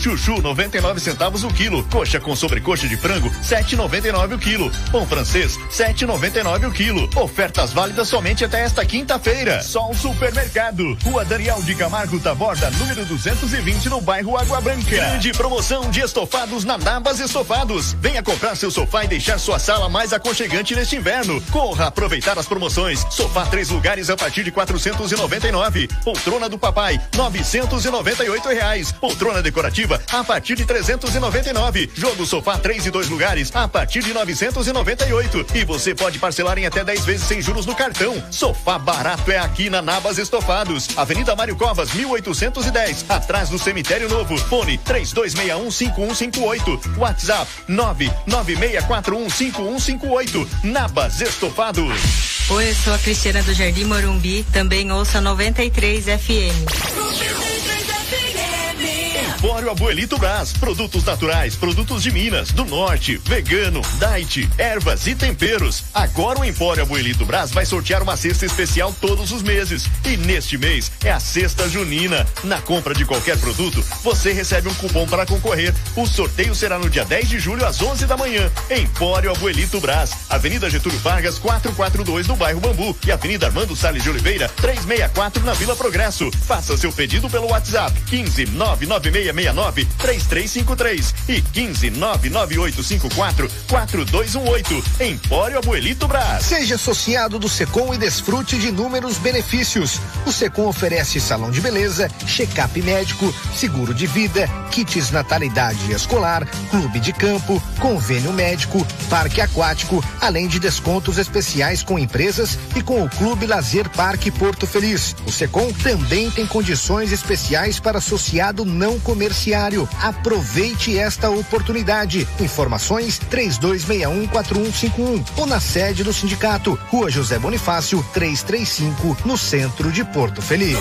Chuchu 99 centavos o quilo. Coxa com sobrecoxa de frango 7,99 o quilo. Pão francês 7,99 o quilo. Ofertas válidas somente até esta quinta-feira. Só um supermercado. Rua Daniel de Camargo Taborda, número 220 no bairro Água Branca. Grande promoção de estofados na Nabas Estofados. Venha comprar seu sofá e deixar sua sala mais aconchegante neste inverno. Corra aproveitar as promoções. Sofá três lugares a partir de 499. Poltrona do papai 998 reais. Poltrona decorativa a partir de 399. Jogo sofá três e dois lugares a partir de 998. E você pode parcelar em até 10 vezes sem juros no cartão. Sofá barato é aqui na Nabas Estofados. Avenida Mário Covas 1810, atrás do cemitério novo. Fone 32615158. WhatsApp 996415158. Nabas Estofados. Oi, eu sou a Cristiana do Jardim Morumbi, também ouça 93 FM. Empório Abuelito Brás, produtos naturais, produtos de Minas, do Norte, vegano, diet, ervas e temperos. Agora o Empório Abuelito Brás vai sortear uma cesta especial todos os meses. E neste mês é a cesta junina. Na compra de qualquer produto, você recebe um cupom para concorrer. O sorteio será no dia 10 de julho às 11 da manhã. Empório Abuelito Brás, Avenida Getúlio Vargas 442 no bairro Bambu e Avenida Armando Salles de Oliveira 364 na Vila Progresso. Faça seu pedido pelo WhatsApp 15 996 6669 3353 e 15 99854 4218. Empório Abuelito Brás. Seja associado do Secom e desfrute de inúmeros benefícios. O Secom oferece salão de beleza, check-up médico, seguro de vida, kits natalidade escolar, clube de campo, convênio médico, parque aquático, além de descontos especiais com empresas e com o Clube Lazer Parque Porto Feliz. O Secom também tem condições especiais para associado não comercial comerciário. Aproveite esta oportunidade. Informações 32614151 ou na sede do sindicato, Rua José Bonifácio, 335, no centro de Porto Feliz.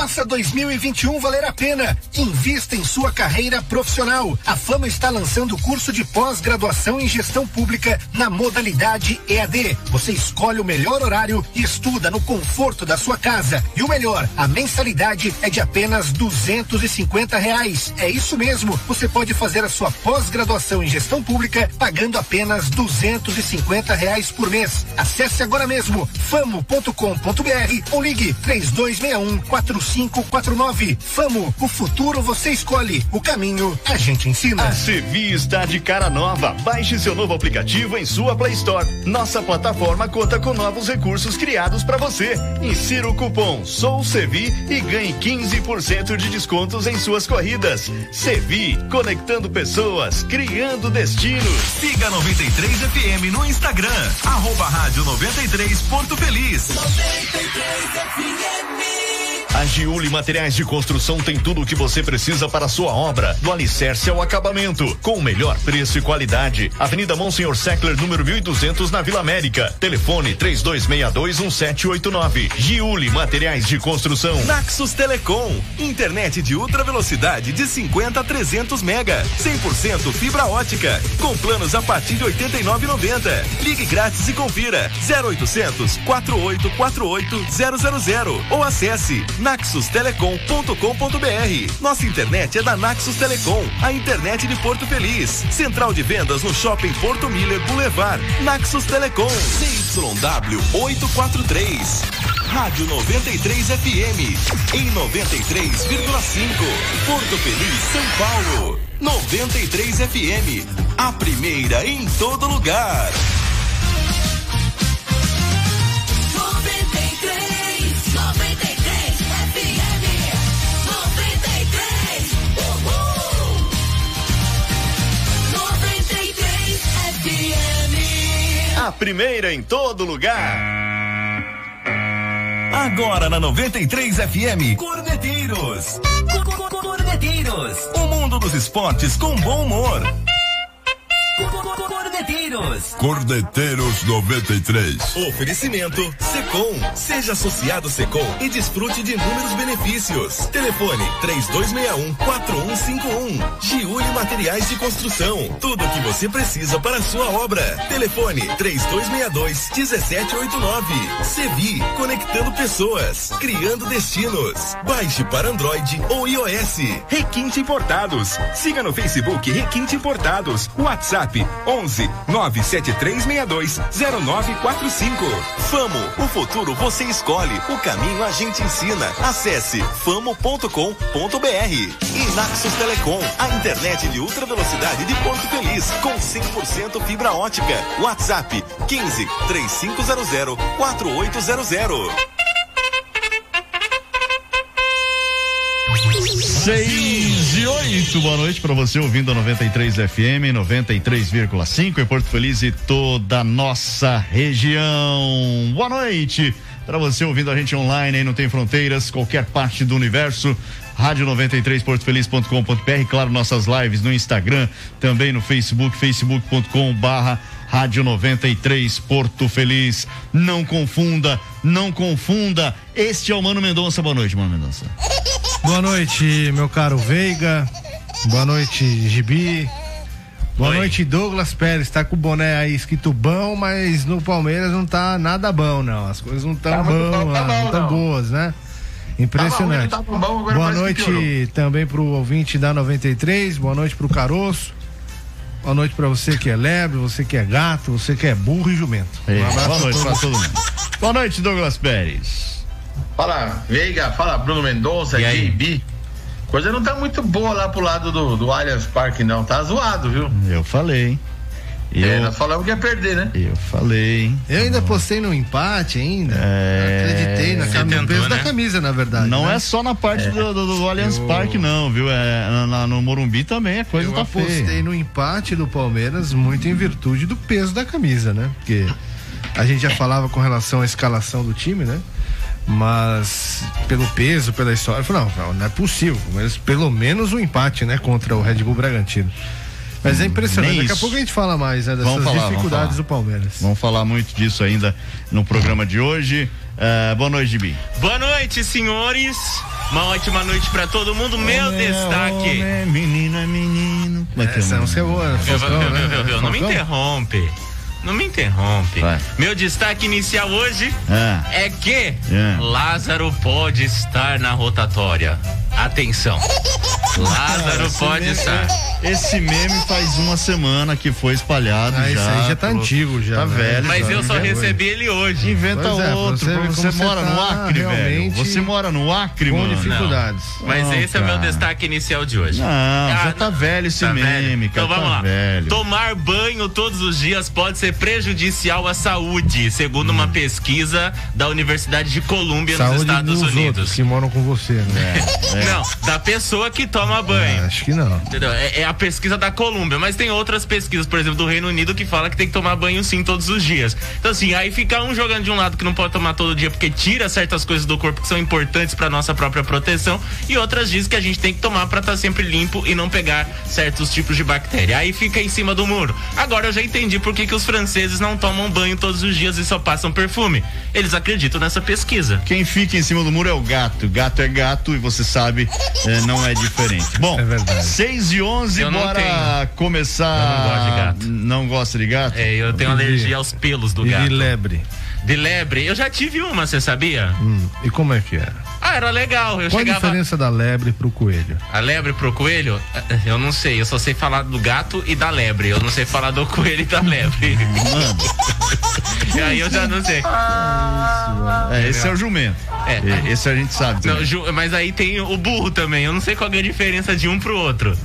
Faça 2021 valer a pena. Invista em sua carreira profissional. A Fama está lançando o curso de pós-graduação em gestão pública na modalidade EAD. Você escolhe o melhor horário e estuda no conforto da sua casa. E o melhor, a mensalidade é de apenas duzentos e reais. É isso mesmo. Você pode fazer a sua pós-graduação em gestão pública pagando apenas duzentos e reais por mês. Acesse agora mesmo famo.com.br ou ligue três dois um quatro 4549. Famo, o futuro você escolhe, o caminho a gente ensina. A Sevi está de cara nova. Baixe seu novo aplicativo em sua Play Store. Nossa plataforma conta com novos recursos criados para você. Insira o cupom Sou Sevi e ganhe 15% de descontos em suas corridas. Sevi, conectando pessoas, criando destinos. Siga 93 FM no Instagram, arroba rádio 93 Porto Feliz. 93 FM. A Giuli Materiais de Construção tem tudo o que você precisa para a sua obra, do alicerce ao acabamento, com o melhor preço e qualidade. Avenida Monsenhor Seckler, número 1200, na Vila América. Telefone 32621789. Giuli Materiais de Construção. Naxos Telecom, internet de ultra velocidade de 50 a 300 mega, 100% fibra ótica, com planos a partir de 89,90. Ligue grátis e confira 0800 4848 000 ou acesse naxustelecom.com.br. Nossa internet é da Naxus Telecom, a internet de Porto Feliz. Central de vendas no Shopping Porto Miller Boulevard. Naxus Telecom. CYW 843. Rádio 93 FM. Em 93,5. Porto Feliz, São Paulo. 93 FM. A primeira em todo lugar. A primeira em todo lugar. Agora na 93 FM, Corneteiros. Corneteiros. O mundo dos esportes com bom humor. Cordeteiros. Cordeteiros 93. Oferecimento Secom. Seja associado Secom e desfrute de inúmeros benefícios. Telefone 3261 4151. Giuli Materiais de Construção. Tudo o que você precisa para a sua obra. Telefone 3262 1789. Sevi, conectando pessoas, criando destinos. Baixe para Android ou iOS. Requinte Importados. Siga no Facebook Requinte Importados. WhatsApp 11 97362 0945. Famo, o futuro você escolhe, o caminho a gente ensina. Acesse famo.com.br. E Naxos Telecom, a internet de ultra velocidade de Porto Feliz, com 100% fibra ótica. WhatsApp 15 3500 4800. Seis e oito, boa noite para você ouvindo a 93 FM, 93,5 em Porto Feliz e toda a nossa região. Boa noite para você ouvindo a gente online aí, não tem fronteiras, qualquer parte do universo. Rádio 93 portofeliz.com.br, claro, nossas lives no Instagram, também no Facebook, facebook.com barra Rádio 93 Porto Feliz. Não confunda, não confunda. Este é o Mano Mendonça. Boa noite, Mano Mendonça. Boa noite, meu caro Veiga. Boa noite, Gibi. Boa Oi. noite, Douglas Pérez. Tá com o boné aí escrito bom, mas no Palmeiras não tá nada bom, não. As coisas não tão tá bom, bom, tá bom, não tão boas, né? Impressionante. Ruim, tá bom, Boa noite também pro ouvinte da 93. Boa noite pro Caroço. Boa noite para você que é lebre, você que é gato, você que é burro e jumento. Um boa noite para todo mundo. Boa noite, Douglas Pérez. Fala, Veiga, fala Bruno Mendonça, JB. Coisa não tá muito boa lá pro lado do, do Allianz Parque, não. Tá zoado, viu? Eu falei. Eu, é, nós falamos que ia perder, né? Eu falei. Eu ainda postei no empate ainda. É... Acreditei na camisa, no peso né? da camisa, na verdade. Não né? é só na parte é. do, do, do Allianz eu... Parque, não, viu? É, na, no Morumbi também a coisa eu tá feia. Eu apostei no empate do Palmeiras muito em virtude do peso da camisa, né? Porque a gente já falava com relação à escalação do time, né? Mas pelo peso, pela história, eu falei, não, não, é possível. Mas pelo menos o um empate, né? Contra o Red Bull Bragantino. Mas é impressionante. Nem Daqui isso. a pouco a gente fala mais né, dessas falar, dificuldades do Palmeiras. Vamos falar muito disso ainda no programa de hoje. Uh, boa noite, Gibi. Boa noite, senhores. Uma ótima noite para todo mundo. Meu homem, destaque. Homem, menina, menino. É, Essa é um seu, né? Não me interrompe. Não me interrompe. Vai. Meu destaque inicial hoje é, é que é. Lázaro pode estar na rotatória. Atenção. Lázaro pode meme, estar. Esse meme faz uma semana que foi espalhado ah, já. Esse aí já tá antigo já. Tá né? velho. Mas já, eu só recebi ele hoje. Inventa é, outro. Você, você mora tá no Acre, velho. Você mora no Acre, com mano. dificuldades. Não. Mas não, esse cara. é o meu destaque inicial de hoje. Não, ah, já tá não. velho esse tá meme, velho. cara. Então vamos tá lá. Velho. Tomar banho todos os dias pode ser prejudicial à saúde, segundo hum. uma pesquisa da Universidade de Colômbia nos Estados Unidos. que moram com você, né? É. Não, da pessoa que toma banho. É, acho que não. Entendeu? É, é, a pesquisa da Colômbia, mas tem outras pesquisas, por exemplo, do Reino Unido que fala que tem que tomar banho sim todos os dias. Então assim, aí fica um jogando de um lado que não pode tomar todo dia porque tira certas coisas do corpo que são importantes para nossa própria proteção e outras dizem que a gente tem que tomar para estar tá sempre limpo e não pegar certos tipos de bactéria. Aí fica em cima do muro. Agora eu já entendi por que, que os franceses não tomam banho todos os dias e só passam perfume. Eles acreditam nessa pesquisa. Quem fica em cima do muro é o gato. Gato é gato e você sabe, é, não é diferente. Bom, é verdade. 6 e 11, eu bora começar. Eu não gosto de gato. Não gosta de gato? É, eu tenho alergia aos pelos do e gato. De lebre. De lebre? Eu já tive uma, você sabia? Hum, e como é que era? Ah, era legal. Eu Qual chegava... a diferença da lebre pro coelho? A lebre pro coelho? Eu não sei. Eu só sei falar do gato e da lebre. Eu não sei falar do coelho e da lebre. Mano. e aí eu já não sei. É, esse é o jumento. É. Esse a gente sabe. Não, ju... mas aí tem o burro também. Eu não sei qual é a diferença de um pro outro.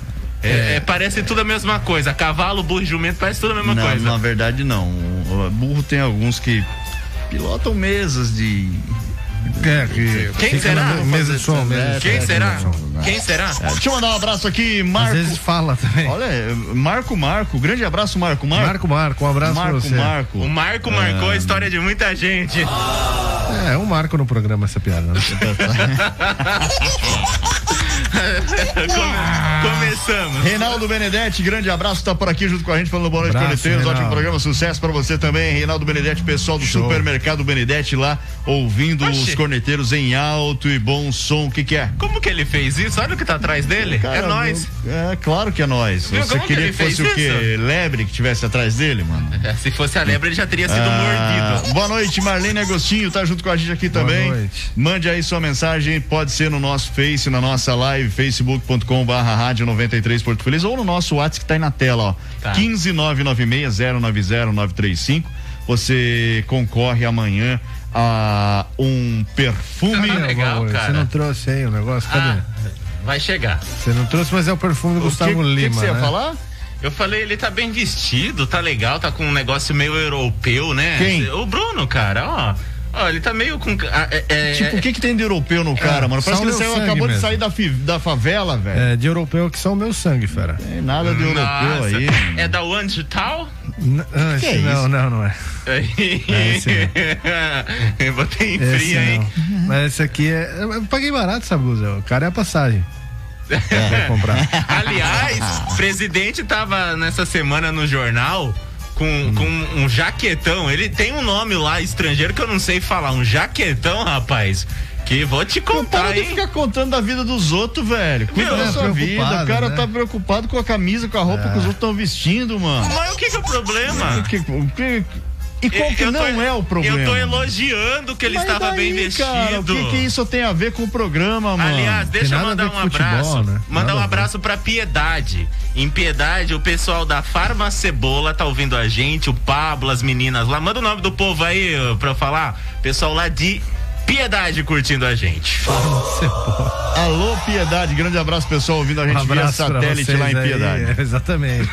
É, é, é, parece tudo a mesma coisa. Cavalo, burro e jumento parece tudo a mesma não, coisa. Na verdade, não. O burro tem alguns que pilotam mesas de. É, que Quem será? Mesa de som, mesa Quem será? Quem será? É, deixa eu mandar um abraço aqui, Marco. Às vezes fala também. Olha, Marco Marco, grande abraço, Marco Marco. Marco Marco, um abraço Marco, pra você. Marco. O Marco marcou a história de muita gente. É, um marco no programa essa piada. Né? Come, Conversamos. Reinaldo Benedetti, grande abraço, tá por aqui junto com a gente falando boa noite, corneteiros. Ótimo programa, sucesso pra você também. Reinaldo Benedetti, pessoal do supermercado Benedetti lá, ouvindo Oxi. os corneteiros em alto e bom som. O que que é? Como que ele fez isso? Olha o que tá atrás dele. é nós. É, claro que é nós. Você como que queria ele que fosse fez o quê? isso? Lebre que tivesse atrás dele, mano? É, Se fosse a lebre, ele já teria sido Ah, mordido. Boa noite, Marlene Agostinho, tá junto com a gente aqui Boa também. noite. Mande aí sua mensagem, pode ser no nosso Face, na nossa live, facebook.com barra rádio 93 Porto Feliz, ou no nosso WhatsApp que tá aí na tela, ó. Tá. 15996-090-935. Você concorre amanhã a um perfume. Tá legal, Você cara. não trouxe aí o negócio? Cadê? Ah, vai chegar. Você não trouxe, mas é o perfume do O Gustavo que Lima. que você ia né? falar? Eu falei, ele tá bem vestido, tá legal, tá com um negócio meio europeu, né? Quem? O Bruno, cara, ó. Ó, ele tá meio com. ah, É, é, Tipo, o que que tem de europeu no cara, mano? Parece que ele saiu, sangue acabou de mesmo. sair da, fi- da favela, velho. É, de europeu que são o meu sangue, fera. Tem nada de europeu Nossa, aí. É da One Tal? N- ah, Que é não, isso? não, não é. esse Eu botei em fria, hein? Mas esse aqui é. Eu paguei barato essa blusa. O cara é a passagem. Vou comprar. Aliás, o presidente tava nessa semana no jornal com, Hum. com um jaquetão. Ele tem um nome lá estrangeiro que eu não sei falar. Um jaquetão, rapaz. Que vou te contar, para de hein? ficar contando da vida dos outros, velho. Cuida da é sua vida. O cara né? tá preocupado com a camisa, com a roupa que os outros estão vestindo, mano. Mas o que, que é o problema? O que- o que- e qual que Eu tô- não é o problema? Eu tô elogiando que ele Mas estava daí, bem vestido. Cara, o que, que isso tem a ver com o programa, mano? Aliás, deixa eu mandar um futebol, abraço. né? Mandar Nada um abraço pra Piedade. Em Piedade, o pessoal da Farma Cebola tá ouvindo a gente, o Pablo, as meninas lá. Manda o nome do povo aí ó, pra eu falar. Pessoal lá de Piedade curtindo a gente. Alô, Piedade, grande abraço, pessoal, ouvindo a gente Um via satélite lá em aí, Piedade. é, exatamente.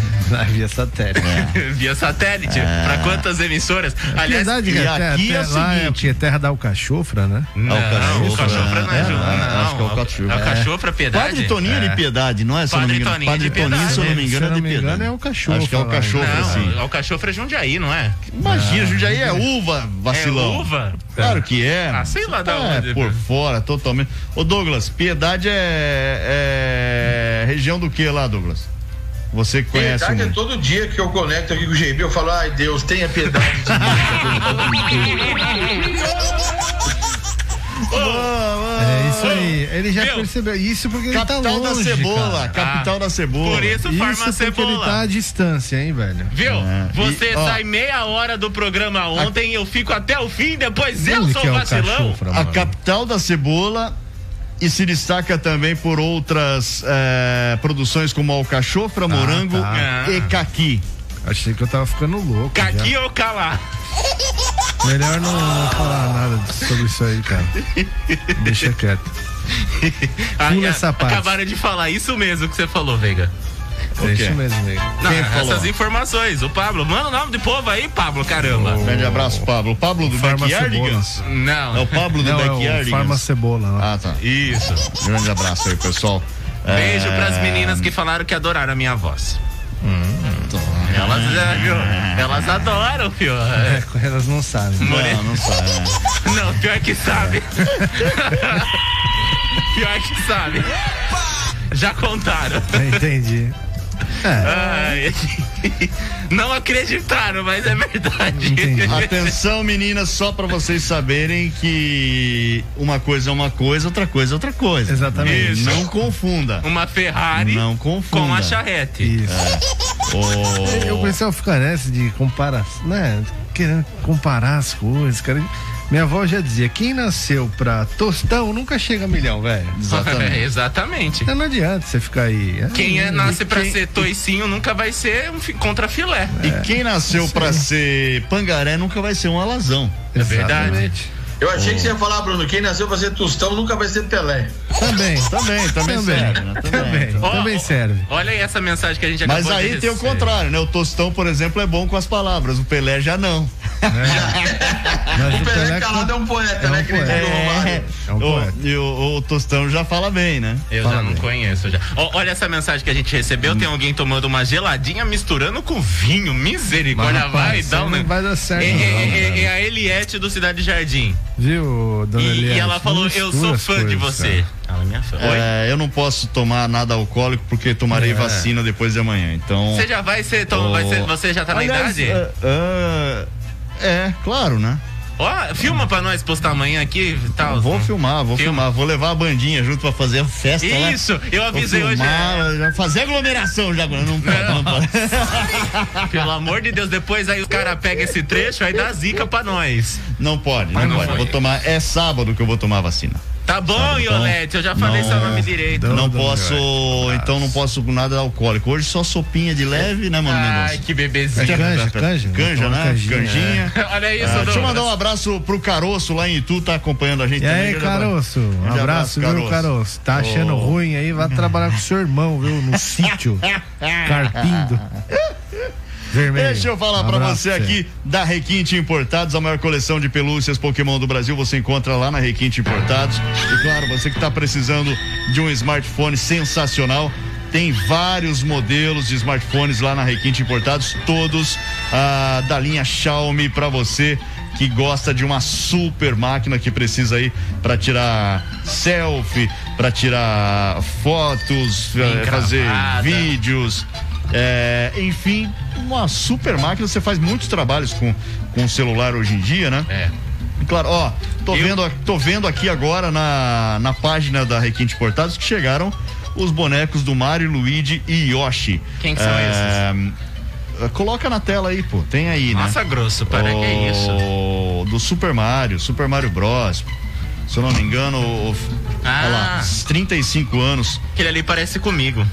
Na via satélite. Via satélite. Pra quantas emissoras? Aliás, Piedade, e aqui é o é o seguinte- que? Terra da Alcachofra, né? não, o cachofra não é, É, é, Não, acho que é o cachofra. É o cachofra pra Piedade. Padre Toninho de Piedade, não é? Se Padre. Toninho Padre de Toninho, se eu não me engano, é Se eu de não me engano, Piedade. é o cachorro. Acho que é cachorro, sim. Não, o cachofra é Jundiaí, não é? Imagina, Jundiaí é uva, vacilão. É uva? Claro que é. Ah, sei lá da é, onde. por fora, totalmente. Ô Douglas, Piedade é, é região do que lá, Douglas? Você que conhece Piedade é todo dia que eu conecto aqui com o GB, eu falo, ai Deus, tenha piedade de mim. É isso aí. Ele já Meu, percebeu. Isso porque ele Capital tá longe, da cebola, cara. capital Ah, da cebola. Por isso, Farma Isso porque ele Cebola. tá à distância, hein, velho? Viu? É. Você E, ó, sai meia hora do programa ontem, eu fico até o fim, depois eu sou é o vacilão. cachofra, A capital da cebola e se destaca também por outras eh, produções como alcachofra, morango tá. e caqui. Achei que eu tava ficando louco. já. Caqui ou calar? Melhor não, não falar nada sobre isso aí, cara. Deixa quieto. Aí, essa parte. Acabaram de falar isso mesmo que você falou, Veiga. É isso mesmo, nego. Não, Quem falou? essas informações. O Pablo. Manda o nome do povo aí, Pablo, caramba. Grande abraço, Pablo. Pablo do Farma Backyardigans? Não. É o Pablo do Não, é o Backyardigans? Farma Cebola. lá. Ah, tá. Isso. Grande abraço aí, pessoal. Beijo É, pras meninas que falaram que adoraram a minha voz. Elas, é, viu? Elas adoram, fio. É, elas não sabem. Não, não sabe. né? Não, pior que sabe. pior que sabe. Já contaram. Entendi. É, não acreditaram, mas é verdade. Entendi. Atenção, meninas, só pra vocês saberem que uma coisa é uma coisa, outra coisa é outra coisa. Exatamente. Isso. Não confunda. Uma Ferrari Não confunda. com a charrete. isso. Ô, Eu comecei a ficar nessa de comparar, né? Querendo comparar as coisas, cara. Minha avó já dizia: quem nasceu pra tostão nunca chega a milhão, velho. Exatamente. É, exatamente. Então não adianta você ficar aí. Quem é, nasce pra quem- ser toicinho nunca vai ser um contra filé. E quem nasceu pra ser pangaré nunca vai ser um alazão. É verdade. Exatamente. Eu achei que você ia falar, Bruno, quem nasceu pra ser tostão nunca vai ser Pelé. Também. Também, também, Também. serve, né? Também. Ó, Também ó, serve. Olha aí essa mensagem que a gente acabou Mas de aí tem o contrário, né? O tostão, por exemplo, é bom com as palavras, o Pelé já não. O Pelé calado é um poeta, é né? Um poeta. É, é um poeta. O, e o, o, Tostão já fala bem, né? Eu fala já não bem. conheço. Já. O, olha essa mensagem que a gente recebeu: hum. tem alguém tomando uma geladinha misturando com vinho. Misericórdia, Mas, vai dar um. Não vai dar certo. É, é, é, a Eliette do Cidade Jardim. Viu, dona e, Eliette? E ela falou: Eu sou fã coisas, de você. Ela é minha fã. É, eu não posso tomar nada alcoólico porque tomarei vacina depois de amanhã. Então. Você já vai ser. Tom, vai ser você já tá na Aliás, idade? Uh, uh, é, claro, né? Ó, filma pra nós postar amanhã aqui tal. Vou filmar, vou Filma. filmar. Vou levar a bandinha junto pra fazer a festa Isso, lá. eu avisei filmar, hoje. É... Fazer aglomeração já agora. Não pode, não pode. Pelo amor de Deus, depois aí os caras pegam esse trecho aí dá zica pra nós. Não pode, não, não pode. Vou tomar, é sábado que eu vou tomar a vacina. Tá bom, então, Iolete, eu já falei não, seu nome direito. Não, não posso, então não posso com nada alcoólico. Hoje só sopinha de leve, né, mano Ai, que bebezinho. É canja, canja. Canja, né? Canjinha. Canjinha. É. Olha isso, ah, Deixa eu mandar um abraço pro Caroço lá em Itu, tá acompanhando a gente e também. aí, Caroço, um abraço, abraço Caroço. viu, Caroço? Tá achando oh. ruim aí, vai trabalhar com seu irmão, viu, no sítio, carpindo. Vermelho. Deixa eu falar para você aqui da Requinte Importados, a maior coleção de pelúcias Pokémon do Brasil. Você encontra lá na Requinte Importados. E claro, você que está precisando de um smartphone sensacional. Tem vários modelos de smartphones lá na Requinte Importados, todos ah, da linha Xiaomi para você que gosta de uma super máquina que precisa aí para tirar selfie, para tirar fotos, Bem fazer vídeos, é, enfim, uma super máquina. Você faz muitos trabalhos com, com o celular hoje em dia, né? É. Claro, ó, tô Eu... vendo, tô vendo aqui agora na, na página da Requinte Portados que chegaram os bonecos do Mario, Luigi e Yoshi. Quem que são é, esses? Coloca na tela aí, pô. Tem aí, Nossa, né? Nossa, grosso, para o, que é isso? Do Super Mario, Super Mario Bros. Se eu não me engano, o, ah. olha lá, 35 anos. Aquele ali parece comigo.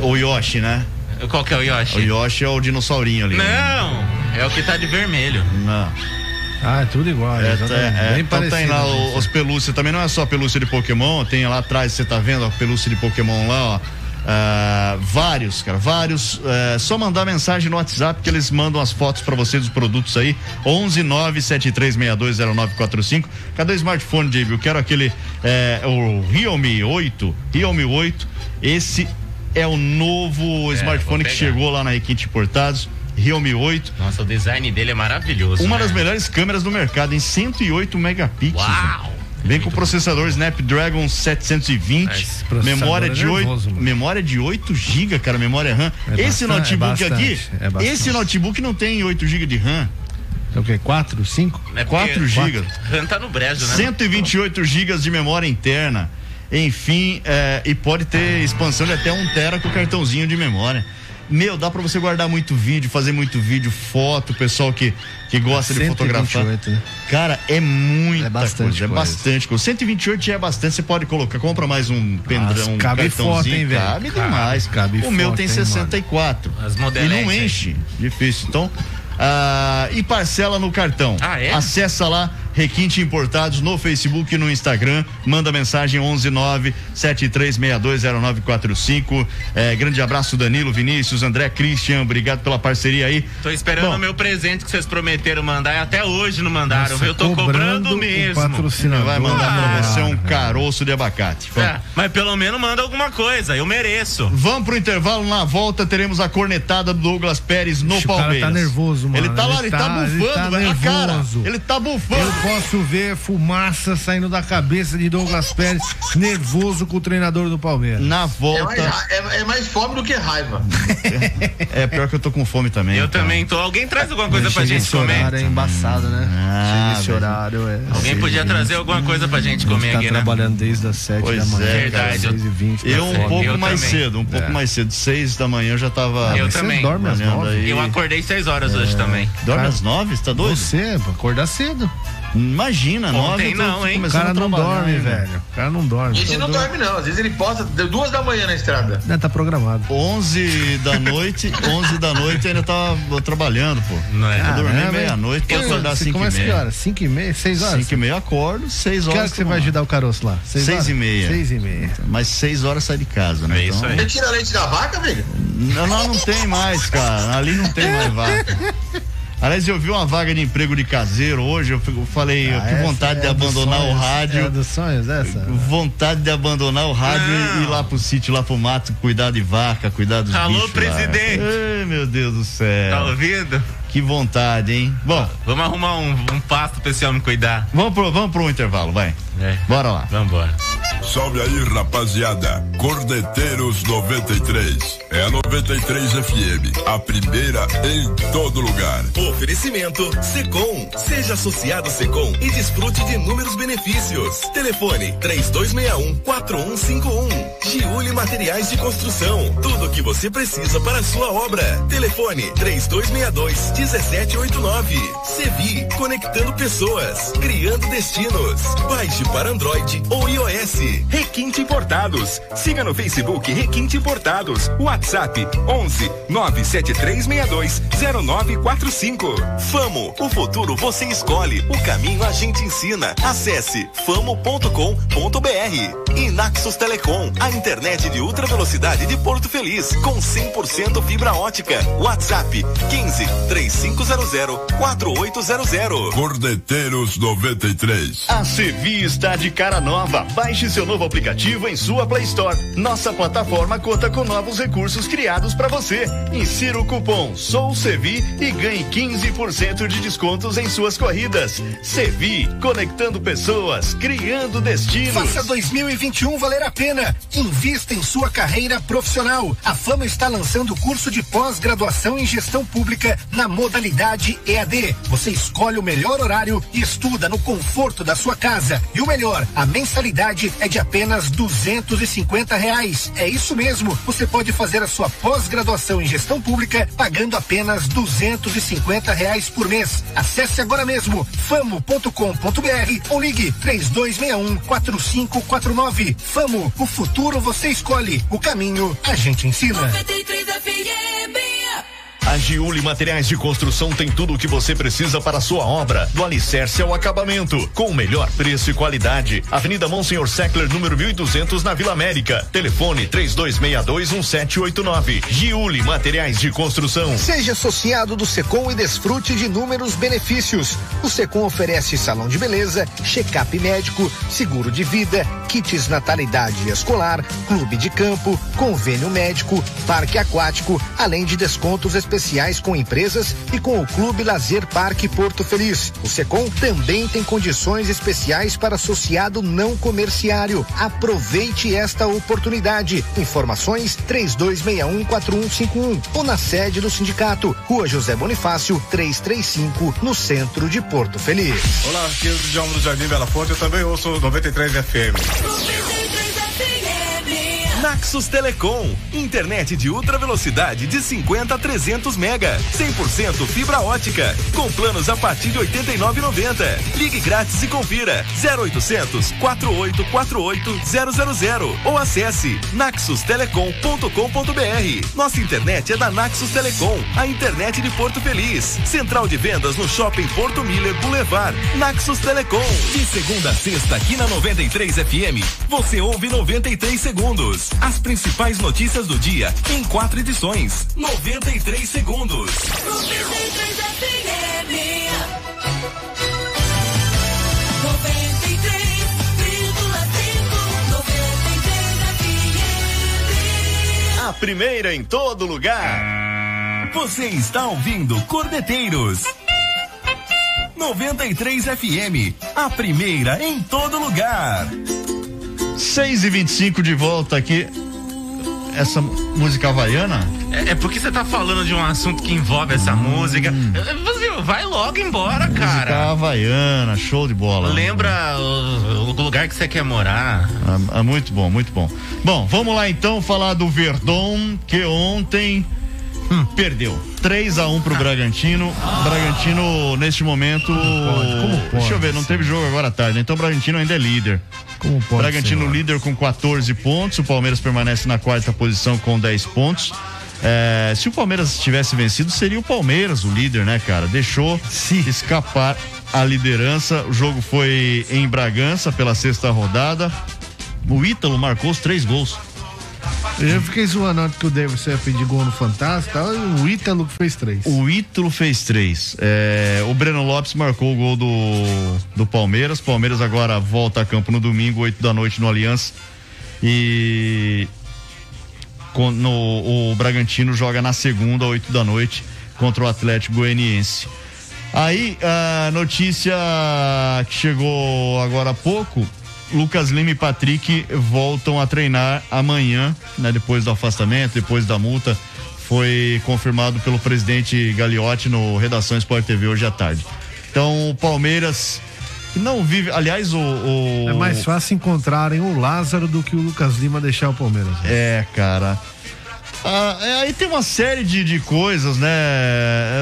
O Yoshi, né? Qual que é o Yoshi? O Yoshi é o dinossaurinho ali. Não, né? é o que tá de vermelho. Não. Ah, é tudo igual. É, é, é, então tem lá o, os pelúcias, também não é só pelúcia de Pokémon, tem lá atrás, você tá vendo a pelúcia de Pokémon lá, ó. Uh, vários, cara, vários. Uh, só mandar mensagem no WhatsApp que eles mandam as fotos para você dos produtos aí. 11 973620945. Cadê o smartphone, JB? Eu quero aquele. Uh, o Realme 8. Realme 8. Esse é o novo é, smartphone que chegou lá na Requinte Importados. Realme 8. Nossa, o design dele é maravilhoso. Uma né? das melhores câmeras do mercado, em 108 megapixels. Uau! Vem com processador Snapdragon 720, memória de, é 8, memória de 8 GB, cara, memória RAM. É esse bastante, notebook é aqui, é esse notebook não tem 8 GB de RAM. É o quê? 4, 5? É 4 GB. RAM tá no brejo, né? 128 GB de memória interna. Enfim, é, e pode ter expansão de até um tera com cartãozinho de memória. Meu, dá para você guardar muito vídeo, fazer muito vídeo, foto, pessoal que, que gosta de fotografar. Né? Cara, é muita é bastante coisa, coisa, é bastante coisa. 128 já é bastante, você pode colocar, compra mais um pendrão, um cabe cartãozinho, foto, hein, velho? Cabe demais. Cabe o foto, meu tem 64. Hein, As e não enche. Difícil. Então, ah, e parcela no cartão. Ah, é? Acessa lá Requinte Importados no Facebook e no Instagram. Manda mensagem 11973620945. É, grande abraço, Danilo, Vinícius, André, Christian. Obrigado pela parceria aí. Tô esperando Bom, o meu presente que vocês prometeram mandar e até hoje não mandaram. Nossa, eu tô cobrando, cobrando mesmo. Vai mandar ah, pra você um caroço de abacate. É, mas pelo menos manda alguma coisa, eu mereço. Vamos pro intervalo. Na volta teremos a cornetada do Douglas Pérez no Ixi, Palmeiras. O cara tá nervoso, mano. Ele tá lá, ele, ele tá, tá, bufando, velho. Tá cara. Ele tá bufando posso ver fumaça saindo da cabeça de Douglas Pérez, nervoso com o treinador do Palmeiras. Na volta. É mais, é, é mais fome do que raiva. é, pior que eu tô com fome também. Eu então. também tô. Alguém traz alguma coisa pra gente comer? horário é embaçado, né? Ah, esse horário é. Alguém podia trazer alguma coisa pra gente comer tá aqui, né? trabalhando desde as 7 pois da manhã. É, verdade. 6 e 20 eu um pouco eu mais também. cedo, um pouco é. mais cedo. 6 da manhã eu já tava. Eu também. dorme às 9? Eu acordei 6 horas hoje é. também. Dorme às 9? Você tá doido? Você, acordar cedo. Imagina, Ontem não, hein? O cara não dorme, velho. O cara não dorme. Esse não dorme, não. Às vezes ele posta duas da manhã na estrada. Não, tá programado. 11 da noite, 11 da noite ainda tava trabalhando, pô. Não é? Eu dormi meia-noite pra acordar 5 e meia. que horas? 5 e meia? 6 horas? 5 e meia acordo, 6 horas. Que hora que você vai ajudar o caroço lá? 6 e meia. 6 e meia. Mas 6 horas sai de casa, né? É isso aí. Você tira leite da vaca, velho? Não, não, não tem mais, cara. Ali não tem mais vaca. Aliás, eu vi uma vaga de emprego de caseiro hoje, eu falei, ah, que vontade é de abandonar sonhos, o rádio. É dos sonhos essa? Vontade de abandonar o rádio e ir lá pro sítio, lá pro mato, cuidar de vaca, cuidar dos Alô, bichos presidente! Ai, meu Deus do céu. Tá ouvindo? Que vontade, hein? Bom. Vamos arrumar um, um pasto pra esse homem cuidar. Vamos pro, vamos pro intervalo, vai. É. Bora lá. Vamos embora. Salve aí, rapaziada. Cordeteiros 93. É a 93 FM, a primeira em todo lugar. Oferecimento Secom. Seja associado Secom e desfrute de inúmeros benefícios. Telefone 3261 4151. Giuli Materiais de Construção. Tudo o que você precisa para a sua obra. Telefone 3262 1789. Sevi, conectando pessoas, criando destinos. Baixe para Android ou iOS. Requinte Importados. Siga no Facebook Requinte Importados. WhatsApp 11 97362 0945. Famo, o futuro você escolhe, o caminho a gente ensina. Acesse famo.com.br. E Naxos Telecom, a internet de ultra velocidade de Porto Feliz com 100% fibra ótica. WhatsApp 15 3500 4800. Cordeteiros 93. A Sevi está de cara nova. Baixe seu novo aplicativo em sua Play Store. Nossa plataforma conta com novos recursos criados para você. Insira o cupom SOUCEVI e ganhe 15% de descontos em suas corridas. Sevi, conectando pessoas, criando destinos. Faça 2021 valer a pena. Invista em sua carreira profissional. A Fama está lançando o curso de pós-graduação em gestão pública na modalidade EAD. Você escolhe o melhor horário e estuda no conforto da sua casa. E o melhor, a mensalidade é de apenas duzentos e cinquenta reais. É isso mesmo. Você pode fazer a sua pós-graduação em gestão pública pagando apenas duzentos e cinquenta reais por mês. Acesse agora mesmo famo.com.br ou ligue três dois um quatro cinco quatro nove. Famo, o futuro você escolhe. O caminho a gente ensina. 93 FM. A Giuli Materiais de Construção tem tudo o que você precisa para a sua obra, do alicerce ao acabamento, com o melhor preço e qualidade. Avenida Monsenhor Seckler, número 1200, na Vila América. Telefone 32621789. Giuli Materiais de Construção. Seja associado do Secom e desfrute de inúmeros benefícios. O Secom oferece salão de beleza, check-up médico, seguro de vida, kits natalidade escolar, clube de campo, convênio médico, parque aquático, além de descontos especiais especiais com empresas e com o Clube Lazer Parque Porto Feliz. O Secom também tem condições especiais para associado não comerciário. Aproveite esta oportunidade. Informações 32614151 ou na sede do sindicato, Rua José Bonifácio, 335, no centro de Porto Feliz. Olá, aqui é o Djalma do Jardim Bela Fonte, eu também ouço 93 FM. 93 Naxos Telecom, internet de ultra velocidade de 50 a 300 mega, 100% fibra ótica, com planos a partir de 89,90. Ligue grátis e confira 0800 4848 000 ou acesse naxustelecom.com.br. Nossa internet é da Naxos Telecom, a internet de Porto Feliz. Central de vendas no Shopping Porto Miller Boulevard. Naxos Telecom. De segunda a sexta aqui na 93 FM, você ouve 93 segundos. As principais notícias do dia em quatro edições. 93 segundos. 93 A primeira em todo lugar. Você está ouvindo Cordeteiros. 93 FM, a primeira em todo lugar. 6 e 25 de volta aqui. Essa música havaiana? É, é, porque você tá falando de um assunto que envolve essa hum. música. Você vai logo embora, música cara. Música havaiana, show de bola. Lembra o, o lugar que você quer morar. É, é muito bom, muito bom. Bom, vamos lá então falar do Verdon, que ontem Hum, perdeu. 3 a 1 pro Bragantino. Bragantino, neste momento. Como pode? Como pode? Deixa eu ver, não teve jogo agora à tarde. Então o Bragantino ainda é líder. Como pode? Bragantino ser, líder com 14 pontos. O Palmeiras permanece na quarta posição com 10 pontos. É, se o Palmeiras tivesse vencido, seria o Palmeiras o líder, né, cara? Deixou se escapar a liderança. O jogo foi em Bragança pela sexta rodada. O Ítalo marcou os três gols. Eu fiquei zoando antes que o Davidson ia pedir gol no Fantástico, o Ítalo fez três. O Ítalo fez três. É, o Breno Lopes marcou o gol do, do Palmeiras. Palmeiras agora volta a campo no domingo, 8 da noite no Aliança. E com, no, o Bragantino joga na segunda, 8 da noite, contra o Atlético Goianiense. Aí, a notícia que chegou agora há pouco Lucas Lima e Patrick voltam a treinar amanhã, né? Depois do afastamento, depois da multa. Foi confirmado pelo presidente Gagliotti no Redação Sport TV hoje à tarde. Então, o Palmeiras não vive. Aliás, o, o. É mais fácil encontrarem o Lázaro do que o Lucas Lima deixar o Palmeiras. Né? É, cara. Ah, é, aí tem uma série de, de coisas, né?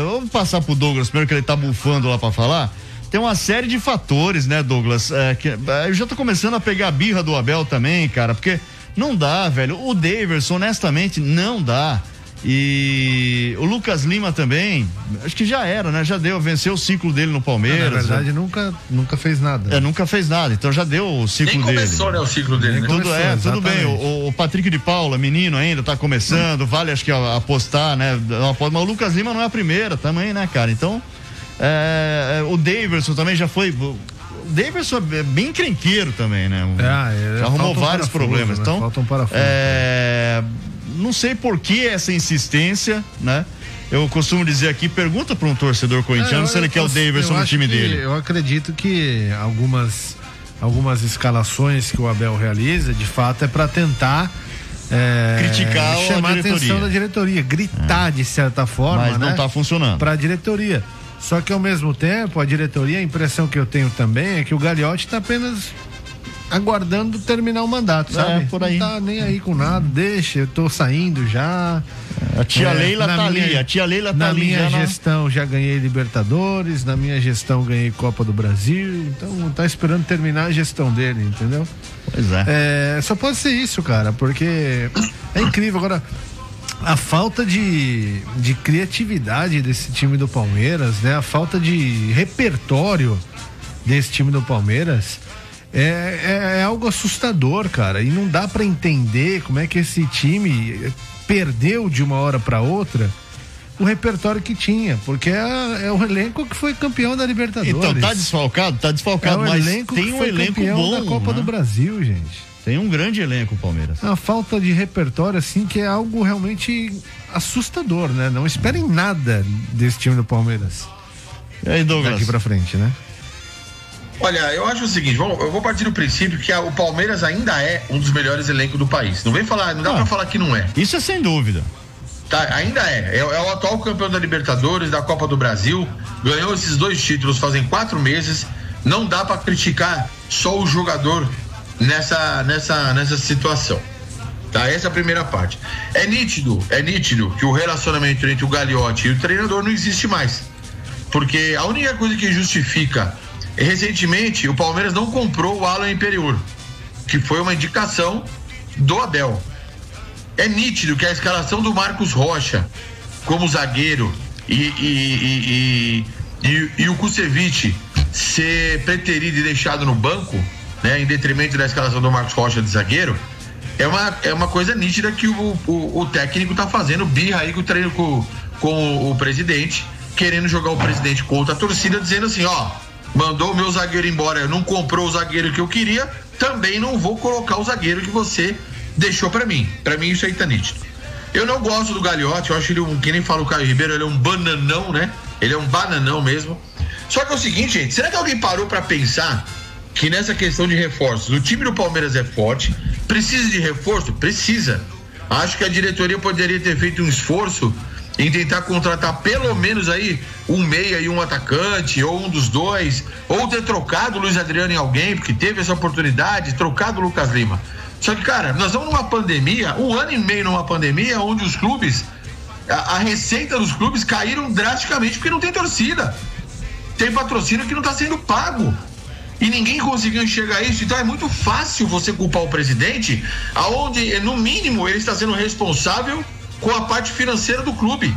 Vamos passar pro Douglas primeiro que ele tá bufando lá para falar tem uma série de fatores, né, Douglas? É, que, é, eu já tô começando a pegar a birra do Abel também, cara, porque não dá, velho. O Daverson, honestamente, não dá. E o Lucas Lima também, acho que já era, né? Já deu, venceu o ciclo dele no Palmeiras. Na verdade, né? nunca, nunca fez nada. É, nunca fez nada, então já deu o ciclo Nem dele. começou, né, o ciclo dele, né? Tudo, é, tudo bem. O, o, Patrick de Paula, menino ainda, tá começando, vale acho que apostar, né? Mas o Lucas Lima não é a primeira também, né, cara? Então, é, é, o Davidson também já foi. O Davidson é bem crenqueiro também, né? É, já arrumou vários problemas. Né? Então, faltam. É, não sei por que essa insistência, né? Eu costumo dizer aqui, pergunta para um torcedor corintiano é, se ele quer o Davidson no time dele. Eu acredito que algumas, algumas escalações que o Abel realiza, de fato, é para tentar é, criticar chamar a, a atenção da diretoria, gritar é. de certa forma, mas não está né? funcionando para a diretoria. Só que ao mesmo tempo, a diretoria, a impressão que eu tenho também é que o Gagliotti está apenas aguardando terminar o mandato, sabe? É, por aí. Não tá nem aí com nada, deixa, eu tô saindo já. A tia é, Leila tá minha, ali, a tia Leila tá na ali. Na minha gestão já ganhei Libertadores, na minha gestão ganhei Copa do Brasil, então tá esperando terminar a gestão dele, entendeu? Pois é. é só pode ser isso, cara, porque é incrível. Agora, a falta de, de criatividade desse time do Palmeiras, né? A falta de repertório desse time do Palmeiras é, é, é algo assustador, cara. E não dá para entender como é que esse time perdeu de uma hora para outra o repertório que tinha, porque é, é o elenco que foi campeão da Libertadores. Então tá desfalcado, tá desfalcado, é mas tem um elenco bom da Copa né? do Brasil, gente. Tem um grande elenco, Palmeiras. A falta de repertório, assim, que é algo realmente assustador, né? Não esperem nada desse time do Palmeiras. E aí, Douglas? Daqui pra frente, né? Olha, eu acho o seguinte, eu vou partir do princípio que a, o Palmeiras ainda é um dos melhores elencos do país. Não vem falar, não dá ah, pra falar que não é. Isso é sem dúvida. Tá, ainda é. é. é. o atual campeão da Libertadores, da Copa do Brasil. Ganhou esses dois títulos fazem quatro meses. Não dá para criticar só o jogador nessa, nessa, nessa situação. Tá? Essa é a primeira parte. É nítido, é nítido que o relacionamento entre o Gagliotti e o treinador não existe mais. Porque a única coisa que justifica. Recentemente, o Palmeiras não comprou o Alan Imperiur, que foi uma indicação do Abel. É nítido que a escalação do Marcos Rocha como zagueiro e, e, e, e, e o Kusevich ser preterido e deixado no banco né, em detrimento da escalação do Marcos Rocha de zagueiro, é uma, é uma coisa nítida que o, o, o técnico tá fazendo birra aí com o treino com, com o, presidente, querendo jogar o presidente contra a torcida, dizendo assim, ó, mandou o meu zagueiro embora, não comprou o zagueiro que eu queria, também não vou colocar o zagueiro que você deixou para mim. Para mim isso aí tá nítido. Eu não gosto do Gagliotti, eu acho ele um, que nem fala o Caio Ribeiro, ele é um bananão, né? Ele é um bananão mesmo. Só que é o seguinte, gente, será que alguém parou para pensar que nessa questão de reforços, o time do Palmeiras é forte, precisa de reforço? Precisa. Acho que a diretoria poderia ter feito um esforço em tentar contratar pelo menos aí um meia e um atacante, ou um dos dois, ou ter trocado o Luiz Adriano em alguém, porque teve essa oportunidade, trocado o Lucas Lima. Só que, cara, nós estamos numa pandemia, um ano e meio numa pandemia, onde os clubes, a, a receita dos clubes caíram drasticamente porque não tem torcida. Tem patrocínio que não está sendo pago e ninguém conseguiu enxergar isso. Então é muito fácil você culpar o presidente, aonde no mínimo ele está sendo responsável com a parte financeira do clube.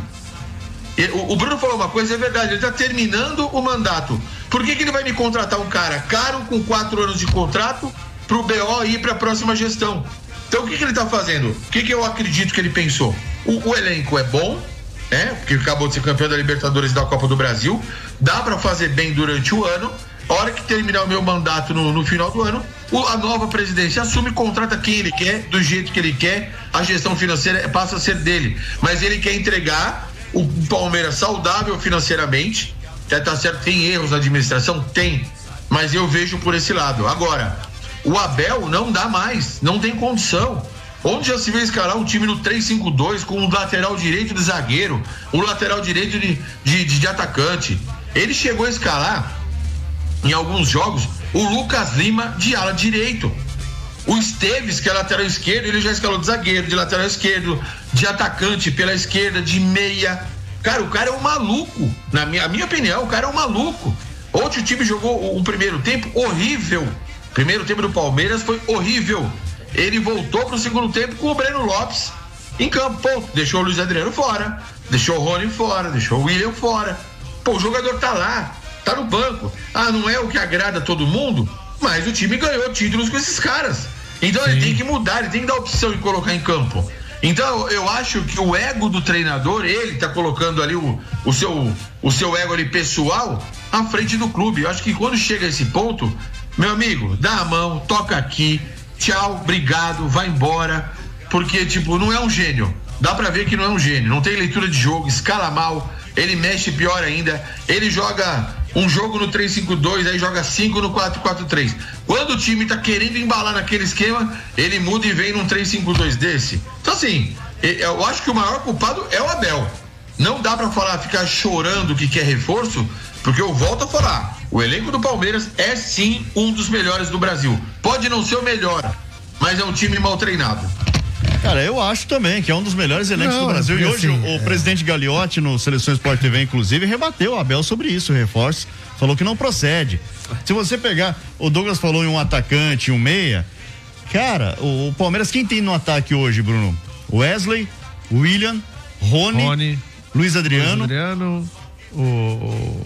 O, Bruno falou uma coisa, é verdade, ele está terminando o mandato. Por que, que ele vai me contratar um cara caro com quatro anos de contrato para o BO ir para a próxima gestão? Então o que, que ele tá fazendo? O que, que eu acredito que ele pensou? O, o elenco é bom, né? Porque acabou de ser campeão da Libertadores e da Copa do Brasil. Dá para fazer bem durante o ano. A hora que terminar o meu mandato no, no final do ano, o, a nova presidência assume, contrata quem ele quer, do jeito que ele quer, a gestão financeira passa a ser dele. Mas ele quer entregar o Palmeiras saudável financeiramente. Tá, tá certo, tem erros na administração? Tem. Mas eu vejo por esse lado. Agora, o Abel não dá mais, não tem condição. Onde já se vê escalar um time no 3-5-2 com um lateral direito de zagueiro, um lateral direito de, de, de, atacante. Ele chegou a escalar em alguns jogos o Lucas Lima de ala direito. O Esteves, que é lateral esquerdo, ele já escalou de zagueiro, de lateral esquerdo, de atacante pela esquerda, de meia. Cara, o cara é um maluco. Na minha, minha opinião, o cara é um maluco. Ontem o time jogou um primeiro tempo horrível. Primeiro tempo do Palmeiras foi horrível ele voltou pro segundo tempo com o Breno Lopes em campo. Pô, deixou o Luiz Adriano fora, deixou o Rony fora, deixou o William fora. Pô, o jogador tá lá, tá no banco. Ah, não é o que agrada todo mundo, mas o time ganhou títulos com esses caras. Então Sim. ele tem que mudar, ele tem que dar opção de colocar em campo. Então eu acho que o ego do treinador, ele tá colocando ali o, o, seu, o seu ego ali pessoal à frente do clube. Eu acho que quando chega a esse ponto, meu amigo, dá a mão, toca aqui, tchau, obrigado, vai embora. Porque, tipo, não é um gênio. Dá pra ver que não é um gênio. Não tem leitura de jogo, escala mal, ele mexe pior ainda. Ele joga um jogo no 3-5-2, aí joga 5 no 4-4-3. Quando o time tá querendo embalar naquele esquema, ele muda e vem num 3-5-2 desse. Então, assim, eu acho que o maior culpado é o Abel. Não dá para falar, ficar chorando que quer reforço, porque eu volto a falar. O elenco do Palmeiras é sim um dos melhores do Brasil. Pode não ser o melhor, mas é um time mal treinado. Cara, eu acho também que é um dos melhores elencos não, do Brasil. E hoje assim, o, é... presidente Gagliotti, no Seleções Sport TV, inclusive, rebateu o Abel sobre isso, o reforço. Falou que não procede. Se você pegar, o Douglas falou em um atacante, um meia. Cara, o, o Palmeiras, quem tem no ataque hoje, Bruno? Wesley, William, Rony, Rony Luiz Adriano. Luiz Adriano, o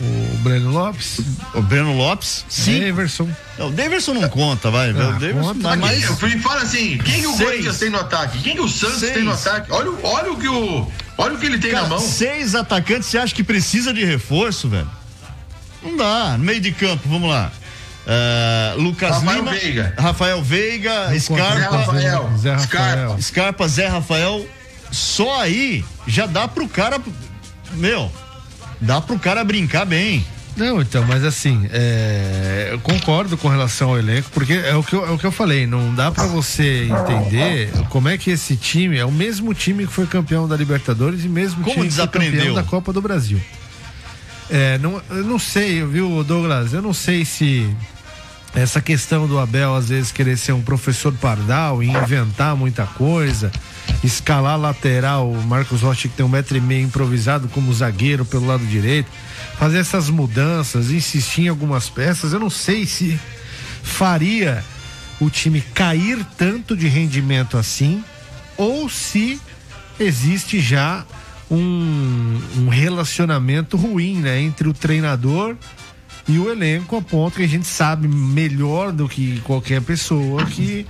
o Breno Lopes. O Breno Lopes? Sim. Daverson. Não, o Daverson não conta, vai. Ah, o Daverson, conta. Mas, mas... Fala assim, quem o Corinthians tem no ataque? Quem o Santos seis. tem no ataque? Olha, olha o que o. Olha o que ele tem Cara, na mão. Seis atacantes, você acha que precisa de reforço, velho? Não dá. No meio de campo, vamos lá. Uh, Lucas Rafael Lima, Veiga. Rafael Veiga, Scarpa, Zé Rafael, Zé Rafael. Scarpa. Scarpa, Zé Rafael. Só aí já dá pro cara. Meu, dá pro cara brincar bem. Não, então, mas assim, é, eu concordo com relação ao elenco, porque é o que eu, é o que eu falei, não dá para você entender como é que esse time é o mesmo time que foi campeão da Libertadores e mesmo como time que foi campeão da Copa do Brasil. É, não, eu não sei, viu, Douglas? Eu não sei se essa questão do Abel às vezes querer ser um professor pardal e inventar muita coisa escalar lateral, o Marcos Rocha que tem um metro e meio improvisado como zagueiro pelo lado direito, fazer essas mudanças, insistir em algumas peças, eu não sei se faria o time cair tanto de rendimento assim, ou se existe já um, um relacionamento ruim, né, entre o treinador e o elenco, a ponto que a gente sabe melhor do que qualquer pessoa que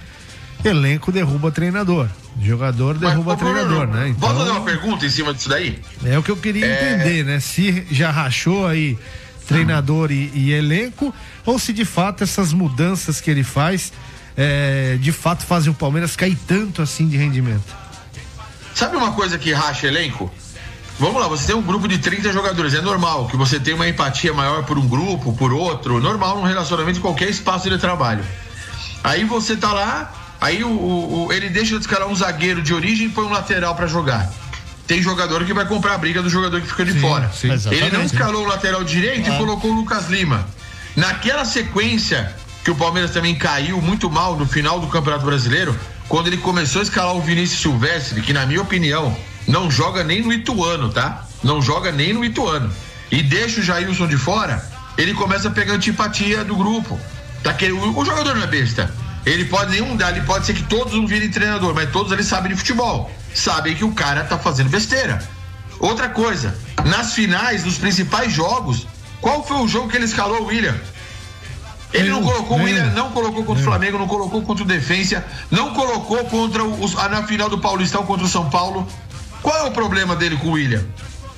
elenco derruba treinador. Jogador derruba Mas, treinador, Bruno, né? Então, fazer uma pergunta em cima disso daí? É o que eu queria é... entender, né? Se já rachou aí treinador e, e, elenco, ou se de fato essas mudanças que ele faz, é, de fato fazem o Palmeiras cair tanto assim de rendimento. Sabe uma coisa que racha elenco? Vamos lá, você tem um grupo de 30 jogadores, é normal que você tenha uma empatia maior por um grupo, por outro, normal num relacionamento em qualquer espaço de trabalho. Aí você tá lá, Aí o, o, ele deixa de escalar um zagueiro de origem e põe um lateral para jogar. Tem jogador que vai comprar a briga do jogador que fica de sim, fora. Sim, ele não escalou o lateral direito e colocou o Lucas Lima. Naquela sequência que o Palmeiras também caiu muito mal no final do Campeonato Brasileiro, quando ele começou a escalar o Vinícius Silvestre, que na minha opinião não joga nem no Ituano, tá? Não joga nem no Ituano. E deixa o Jailson de fora, ele começa a pegar antipatia do grupo. Tá que, o, o jogador não é besta. Ele pode nenhum dali pode ser que todos não virem treinador, mas todos eles sabem de futebol. Sabem que o cara tá fazendo besteira. Outra coisa, nas finais dos principais jogos, qual foi o jogo que ele escalou o William? Ele não colocou o William, não colocou contra o Flamengo, não colocou contra o Defensa, não colocou contra os, na final do Paulistão contra o São Paulo. Qual é o problema dele com o William?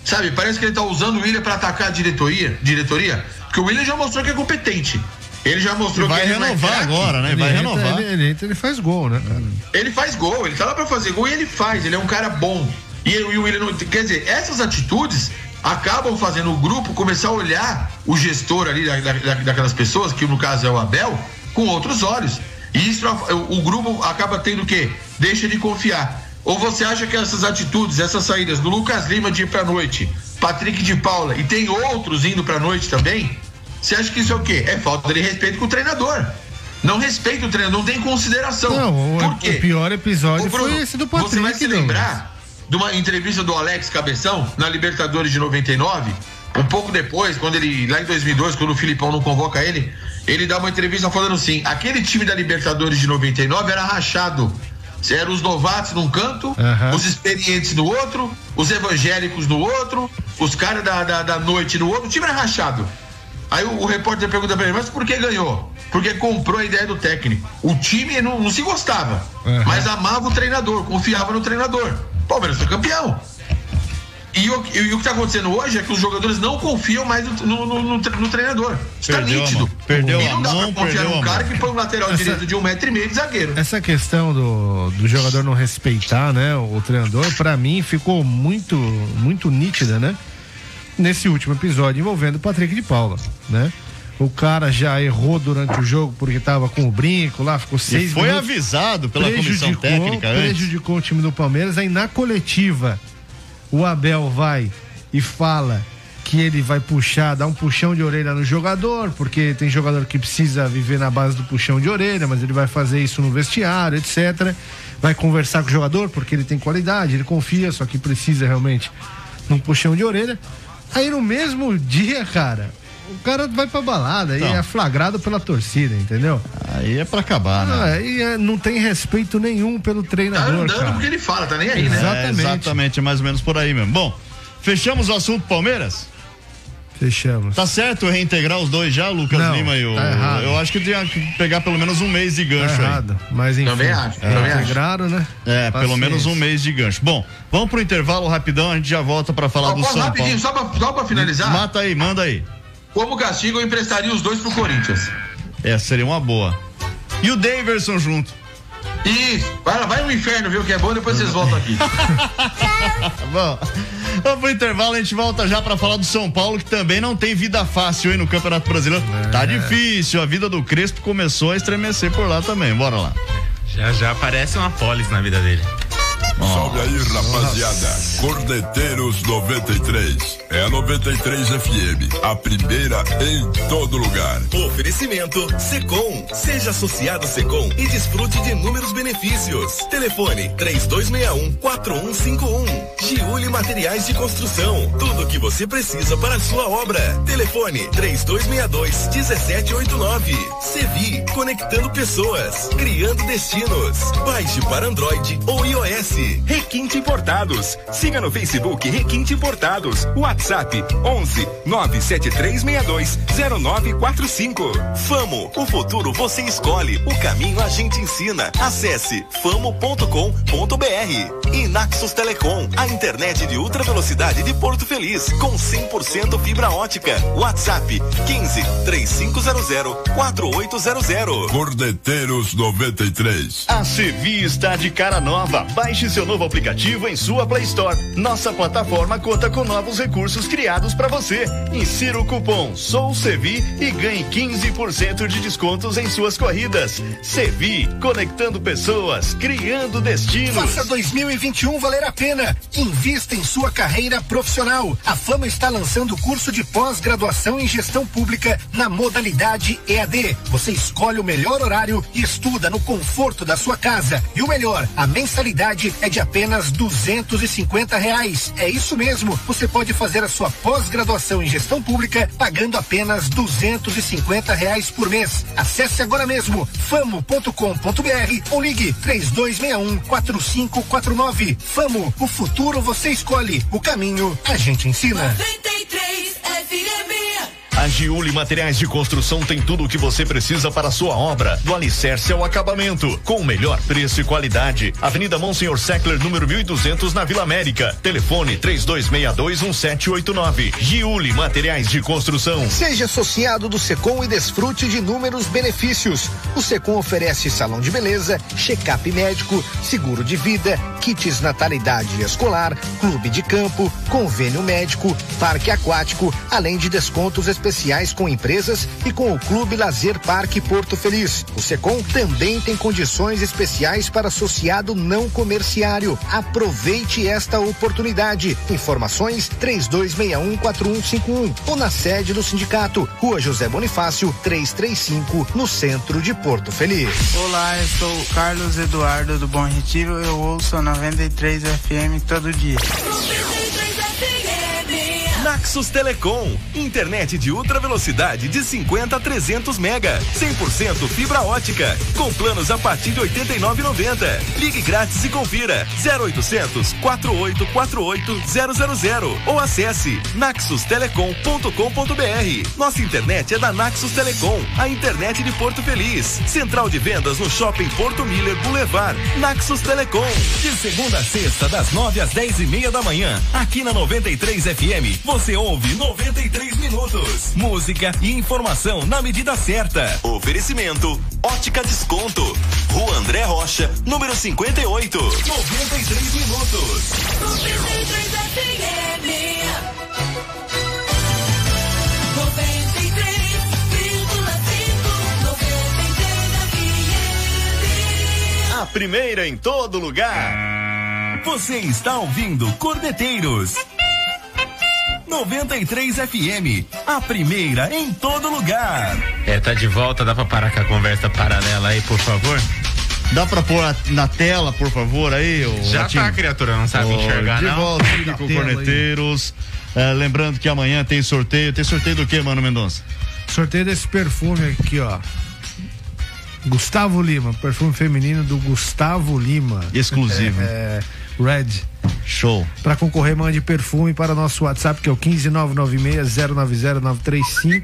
Sabe, parece que ele tá usando o William para atacar a diretoria, diretoria, porque o William já mostrou que é competente. Ele já mostrou vai que ele renovar é agora, né? Vai ele renovar. Entra, ele, ele, entra, ele faz gol, né, cara? Ele faz gol, ele tá lá pra fazer gol e ele faz, ele é um cara bom. E, e o William, quer dizer, essas atitudes acabam fazendo o grupo começar a olhar o gestor ali da, da, daquelas pessoas, que no caso é o Abel, com outros olhos. E isso o, o grupo acaba tendo o quê? Deixa de confiar. Ou você acha que essas atitudes, essas saídas do Lucas Lima de ir pra noite, Patrick de Paula e tem outros indo pra noite também, você acha que isso é o quê? É falta de respeito com o treinador. Não respeita o treinador, não tem consideração. Não, Por quê? o pior episódio Ô, Bruno, foi esse do Patrick. Você vai se lembrar de uma entrevista do Alex Cabeção na Libertadores de 99, um pouco depois, quando ele lá em 2002, quando o Filipão não convoca ele, ele dá uma entrevista falando assim: aquele time da Libertadores de 99 era rachado. Eram os novatos num canto, Uhum. os experientes no outro, os evangélicos no outro, os caras da, da, da noite no outro. O time era rachado. Aí o, o repórter pergunta pra ele, mas por que ganhou? Porque comprou a ideia do técnico. O time não, não se gostava, Uhum. mas amava o treinador, confiava no treinador. Palmeiras foi campeão. E o, e o que está acontecendo hoje é que os jogadores não confiam mais no, no, no, no treinador. Está Perdeu nítido. mão. Perdeu e a não dá mão, pra confiar num cara que põe um lateral Essa- direito de um metro e meio de zagueiro. Essa questão do, do jogador não respeitar, né, o treinador, pra mim ficou muito, muito nítida, né? Nesse último episódio envolvendo o Patrick de Paula, né? O cara já errou durante o jogo porque tava com o brinco lá, ficou E seis foi minutos. avisado pela comissão prejudicou- técnica antes. Prejudicou o time do Palmeiras. Aí na coletiva, o Abel vai e fala que ele vai puxar, dar um puxão de orelha no jogador, porque tem jogador que precisa viver na base do puxão de orelha, mas ele vai fazer isso no vestiário, etc. Vai conversar com o jogador porque ele tem qualidade, ele confia, só que precisa realmente de um puxão de orelha. Aí no mesmo dia, cara, o cara vai pra balada e Então. é flagrado pela torcida, entendeu? Aí é pra acabar, né? Ah, e é, não tem respeito nenhum pelo Tá treinador, andando cara. porque ele fala, tá nem aí, né? Exatamente. É, exatamente, é mais ou menos por aí mesmo. Bom, fechamos o assunto Palmeiras? Fechamos. Tá certo reintegrar os dois já, Lucas Não, Lima e o. tá errado. eu acho que tinha que pegar pelo menos um mês de Tá gancho aí. errado. Mas enfim. Também acho, é, também acho. integraram, né? É, pelo Paciência. menos um mês de gancho. Bom, vamos pro intervalo rapidão, a gente já volta pra falar do posso São rapidinho, Paulo. só pra, só pra finalizar, Mata aí, manda aí. Como castigo eu emprestaria os dois pro Corinthians. É, seria uma boa. E o Daverson junto. Isso, vai, vai no inferno ver o que é bom, depois vocês voltam aqui. Tá bom. Vamos pro intervalo, a gente volta já pra falar do São Paulo, que também não tem vida fácil aí no Campeonato Brasileiro. Tá difícil, a vida do Crespo começou a estremecer por lá também. Bora lá. Já já aparece uma polis na vida dele. Salve aí, rapaziada. Cordeteiros 93. É a 93 FM. A primeira em todo lugar. Oferecimento Secom. Seja associado Secom e desfrute de inúmeros benefícios. Telefone 3261-4151. Giuli Materiais de Construção. Tudo o que você precisa para a sua obra. Telefone 3262-1789. Sevi. Conectando pessoas. Criando destinos. Baixe para Android ou iOS. Requinte Importados. Siga no Facebook Requinte Importados. WhatsApp 11 97362 0945. Famo, o futuro você escolhe, o caminho a gente ensina. Acesse famo.com.br. E Naxos Telecom, a internet de ultra velocidade de Porto Feliz, com 100% fibra ótica. WhatsApp 15 3500 4800. Cordeteiros 93. A Sevi está de cara nova. Baixe seu novo aplicativo em sua Play Store. Nossa plataforma conta com novos recursos criados para você. Insira o cupom SOUSEVI e ganhe 15% de descontos em suas corridas. Sevi, conectando pessoas, criando destinos. Faça 2021 valer a pena. Invista em sua carreira profissional. A Fama está lançando o curso de pós-graduação em gestão pública na modalidade EAD. Você escolhe o melhor horário e estuda no conforto da sua casa. E o melhor, a mensalidade é de apenas duzentos e reais. É isso mesmo. Você pode fazer a sua pós-graduação em gestão pública pagando apenas duzentos e reais por mês. Acesse agora mesmo famo.com.br ou ligue três dois um quatro cinco quatro nove. Famo, o futuro você escolhe, o caminho a gente ensina. 93 FM. A Giuli Materiais de Construção tem tudo o que você precisa para a sua obra, do alicerce ao acabamento, com o melhor preço e qualidade. Avenida Monsenhor Seckler, número 1200, na Vila América. Telefone 32621789. Giuli Materiais de Construção. Seja associado do Secom e desfrute de inúmeros benefícios. O Secom oferece salão de beleza, check-up médico, seguro de vida, kits natalidade escolar, clube de campo, convênio médico, parque aquático, além de descontos especiais com empresas e com o Clube Lazer Parque Porto Feliz. O Secom também tem condições especiais para associado não comerciário. Aproveite esta oportunidade. Informações 32614151 ou na sede do sindicato, Rua José Bonifácio, 335, no centro de Porto Feliz. Olá, eu sou Carlos Eduardo do Bom Retiro. Eu ouço a 93 FM todo dia. Naxos Telecom, internet de ultra velocidade de 50 a 300 mega, 100% fibra ótica, com planos a partir de 89,90. Ligue grátis e confira 0800 4848 000 ou acesse naxustelecom.com.br. Nossa internet é da Naxos Telecom, a internet de Porto Feliz. Central de vendas no Shopping Porto Miller Boulevard. Naxos Telecom, de segunda a sexta das 9 às 10 e meia da manhã, aqui na 93 FM. Você ouve 93 minutos. Música e informação na medida certa. Oferecimento: Ótica Desconto. Rua André Rocha, número 58. 93 minutos. 93 A primeira em todo lugar. Você está ouvindo Cordeteiros 93 FM, a primeira em todo lugar. É, tá de volta, dá pra parar com a conversa paralela aí, por favor? Dá pra pôr a- na tela, por favor, aí? ô, Já Ratinho? tá, criatura, não sabe Ô, enxergar, de não? volta aqui Na com. Corneteiros. É, lembrando que amanhã tem sorteio. Tem sorteio do que, Mano Mendonça? Sorteio desse perfume aqui, ó. Gustavo Lima, perfume feminino do Gustavo Lima. Exclusivo. É, é, Red. Show. Para concorrer, mande perfume para nosso WhatsApp, que é o 15996-090-935,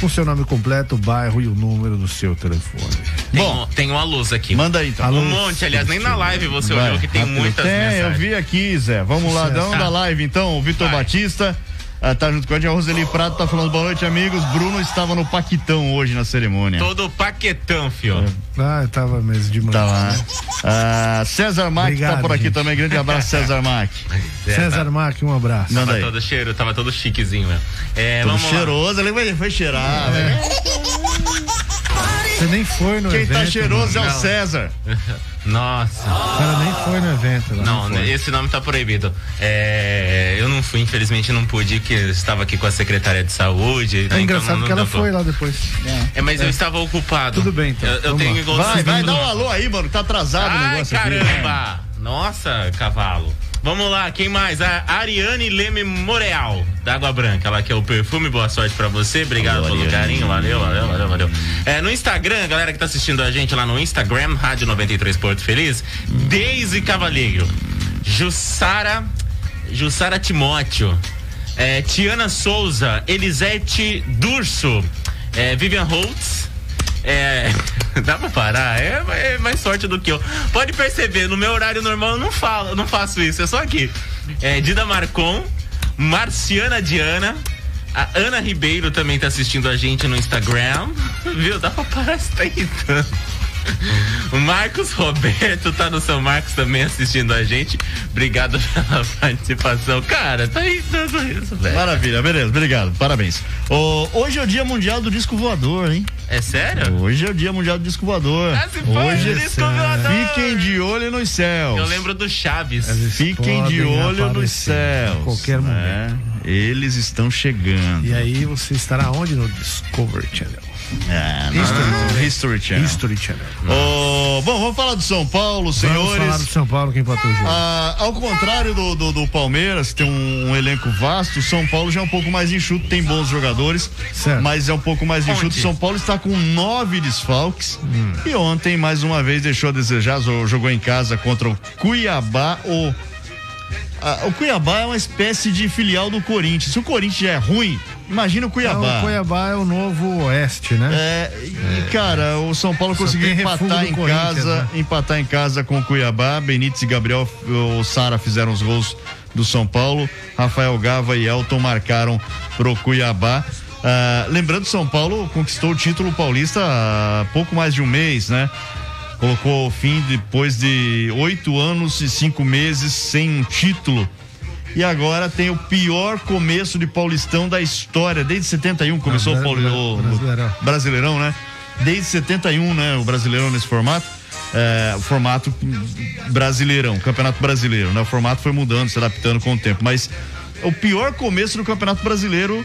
com seu nome completo, o bairro e o número do seu telefone. Tem, um, tem uma luz aqui. Manda aí, então. Um monte, aliás, nem na live você Vai, olhou que tem rápido. muitas Tem, eu mensagens. vi aqui, Zé. Vamos lá, Sucesso. dão da Tá. live então. O Vitor Batista ah, tá junto com a gente. A Roseli Prado tá falando boa noite, amigos. Bruno estava no Paquitão hoje na cerimônia. Todo paquetão, fio. Ah, eu tava mesmo de manhã. Tá lá. Ah, César Mac tá por aqui gente. também. Grande abraço, César Mac. César Mac, um abraço. Manda Tava aí. todo cheiro, tava todo chiquezinho, velho. É, Todo vamos lá. cheiroso, ele vai, foi cheirar, É. velho. Você nem foi no Quem evento. tá cheiroso é o mano. César. Nossa. O cara nem foi no evento. lá. Não, né, esse nome tá proibido. É, eu não fui, infelizmente não pude, porque eu estava aqui com a secretária de saúde. É né, engraçado então não que ela foi lá depois. É, mas eu estava ocupado. Tudo bem, então. Eu, eu tenho igual Vai, vai, não- dá um alô aí, mano. Tá atrasado o Ai, negócio aqui. caramba! Nossa, cavalo. Vamos lá, quem mais? A Ariane Leme Moreal, da Água Branca. Ela quer o perfume, boa sorte pra você. Obrigado pelo carinho, valeu, valeu, valeu, valeu. É, no Instagram, galera que tá assistindo a gente lá no Instagram, Rádio 93 Porto Feliz, Deise Cavalheiro, Jussara, Jussara Timóteo, é, Tiana Souza, Elisete Durso, é, Vivian Holtz, é. Dá pra parar? É, é mais sorte do que eu. Pode perceber, no meu horário normal eu não falo, não faço isso, é só aqui. É, Dida Marcon, Marciana Diana. A Ana Ribeiro também tá assistindo a gente no Instagram. Viu? Dá pra parar isso tá irritando. O Marcos Roberto tá no São Marcos também assistindo a gente. Obrigado pela participação. Cara, tá irritando isso, velho. Maravilha, beleza, obrigado, parabéns. Ô, hoje é o dia mundial do disco voador, hein? É sério? Hoje é o dia mundial do disco voador. Ah, hoje disco voador. Fiquem de olho nos céus. Eu lembro do Chaves. Fiquem de olho nos céus. a qualquer né? Eles estão chegando. E aí você estará onde? No Discovery Channel. É, History. History Channel. History Channel. Ô, bom, vamos falar do São Paulo, Vamos falar senhores. do São Paulo, quem empatou o jogo. Ah, ao contrário do, do, do Palmeiras, que tem um, um elenco vasto, o São Paulo já é um pouco mais enxuto, tem bons jogadores, Certo. mas é um pouco mais enxuto. Onde? O São Paulo está com nove desfalques Hum. e ontem, mais uma vez, deixou a desejar, jogou em casa contra o Cuiabá, o a, o Cuiabá é uma espécie de filial do Corinthians. Se o Corinthians já é ruim, imagina o Cuiabá. É, o Cuiabá é o novo Oeste, né? É, e cara, o São Paulo conseguiu empatar em casa, né? empatar em casa com o Cuiabá. Benítez e Gabriel, o Sara fizeram os gols do São Paulo. Rafael Gava e Elton marcaram pro Cuiabá. Ah, lembrando, São Paulo conquistou o título paulista há pouco mais de um mês, né? Colocou o fim depois de oito anos e cinco meses sem um título. E agora tem o pior começo de Paulistão da história. Desde 71 começou o, Pauli- o- o Brasileirão. Brasileirão, né? Desde 71, né? O Brasileirão nesse formato. É, o formato brasileirão, Campeonato Brasileiro, né? O formato foi mudando, se adaptando com o tempo. Mas o pior começo do Campeonato Brasileiro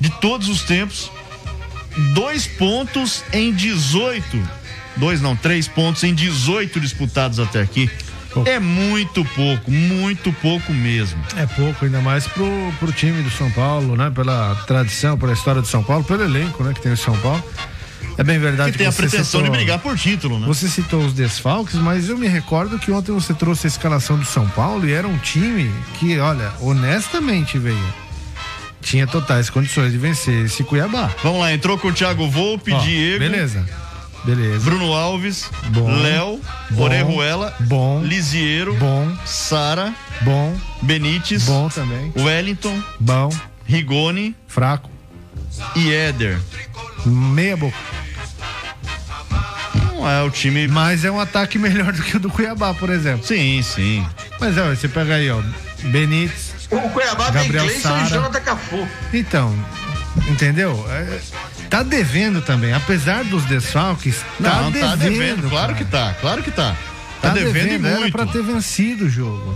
de todos os tempos. Dois pontos em 18. Dois não, três pontos em 18 disputados até aqui. É muito pouco, muito pouco mesmo. É pouco, ainda mais pro, pro time do São Paulo, né? Pela tradição, pela história do São Paulo, pelo elenco, né? Que tem o São Paulo. É bem verdade Que tem a você pretensão de citou- brigar por título, né? Você citou os desfalques, mas eu me recordo que ontem você trouxe a escalação do São Paulo e era um time que, olha, honestamente, veio. Tinha totais condições de vencer esse Cuiabá. Vamos lá, entrou com o Thiago Volpe, Ó, Diego. Beleza. Beleza. Bruno Alves, Bom. Léo. Orejuela, Bom. Lisieiro, Bom. Sara, Bom. Benítez, Bom também. Wellington, Bom. Rigoni Fraco. e Éder. Meia boca. Não é o time. Mas é um ataque melhor do que o do Cuiabá, por exemplo. Sim, sim. Mas é, você pega aí, ó. Benítez. O Cuiabá Gabriel tem Cleison Sara. e Jonathan Cafu. Então, entendeu? É, tá devendo também. Apesar dos desfalques, tá Não, devendo. tá devendo, claro cara. que tá, claro que tá. Tá, Tá devendo, devendo, e era muito. pra ter vencido o jogo.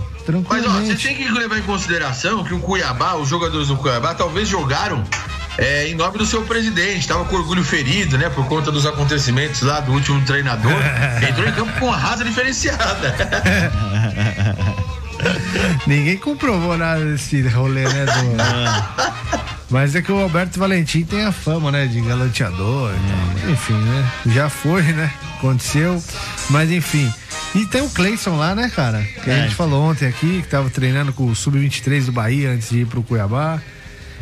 Mas ó, você tem que levar em consideração que o Cuiabá, os jogadores do Cuiabá, talvez jogaram é, em nome do seu presidente. Tava com orgulho ferido, né? Por conta dos acontecimentos lá do último treinador. Entrou em campo com uma raça diferenciada. Ninguém comprovou nada desse rolê, né? do- Mas é que o Alberto Valentim tem a fama, né? De galanteador. e tal. Enfim, né? Já foi, né? Aconteceu. Mas enfim. E tem o Cleison lá, né, cara? Que a É. gente falou ontem aqui, que tava treinando com o Sub-23 do Bahia antes de ir pro Cuiabá.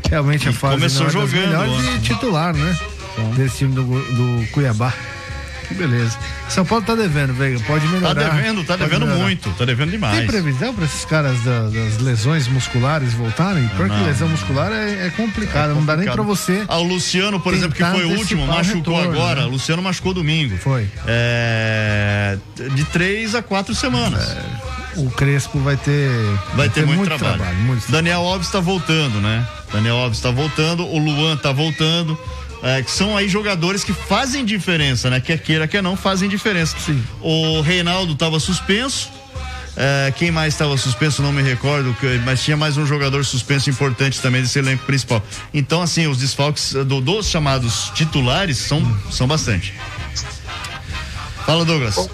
Realmente a fase começou é jogando melhores ontem. e titular, né? Desse time do, do Cuiabá. Que beleza. São Paulo tá devendo, Veiga. Pode Tá melhorar. devendo, tá devendo melhorar. muito, tá devendo demais. Tem previsão para esses caras da- das lesões musculares voltarem? Porque Não. lesão muscular é, é complicado, não dá nem para você. Ah, o Luciano, por exemplo, que foi o último, machucou retorno, agora. né? O Luciano machucou domingo. Foi. É, de três a quatro semanas. O Crespo vai ter. Vai ter muito, trabalho. muito Daniel Alves está voltando, né? Daniel Alves está voltando, o Luan está voltando. É, que são aí jogadores que fazem diferença, né? Quer queira, quer não, fazem diferença. Sim. O Reinaldo estava suspenso. é, quem mais estava suspenso, não me recordo, mas tinha mais um jogador suspenso importante também desse elenco principal. Então, assim, os desfalques eh, do- dos chamados titulares são, são bastante. Fala, Douglas.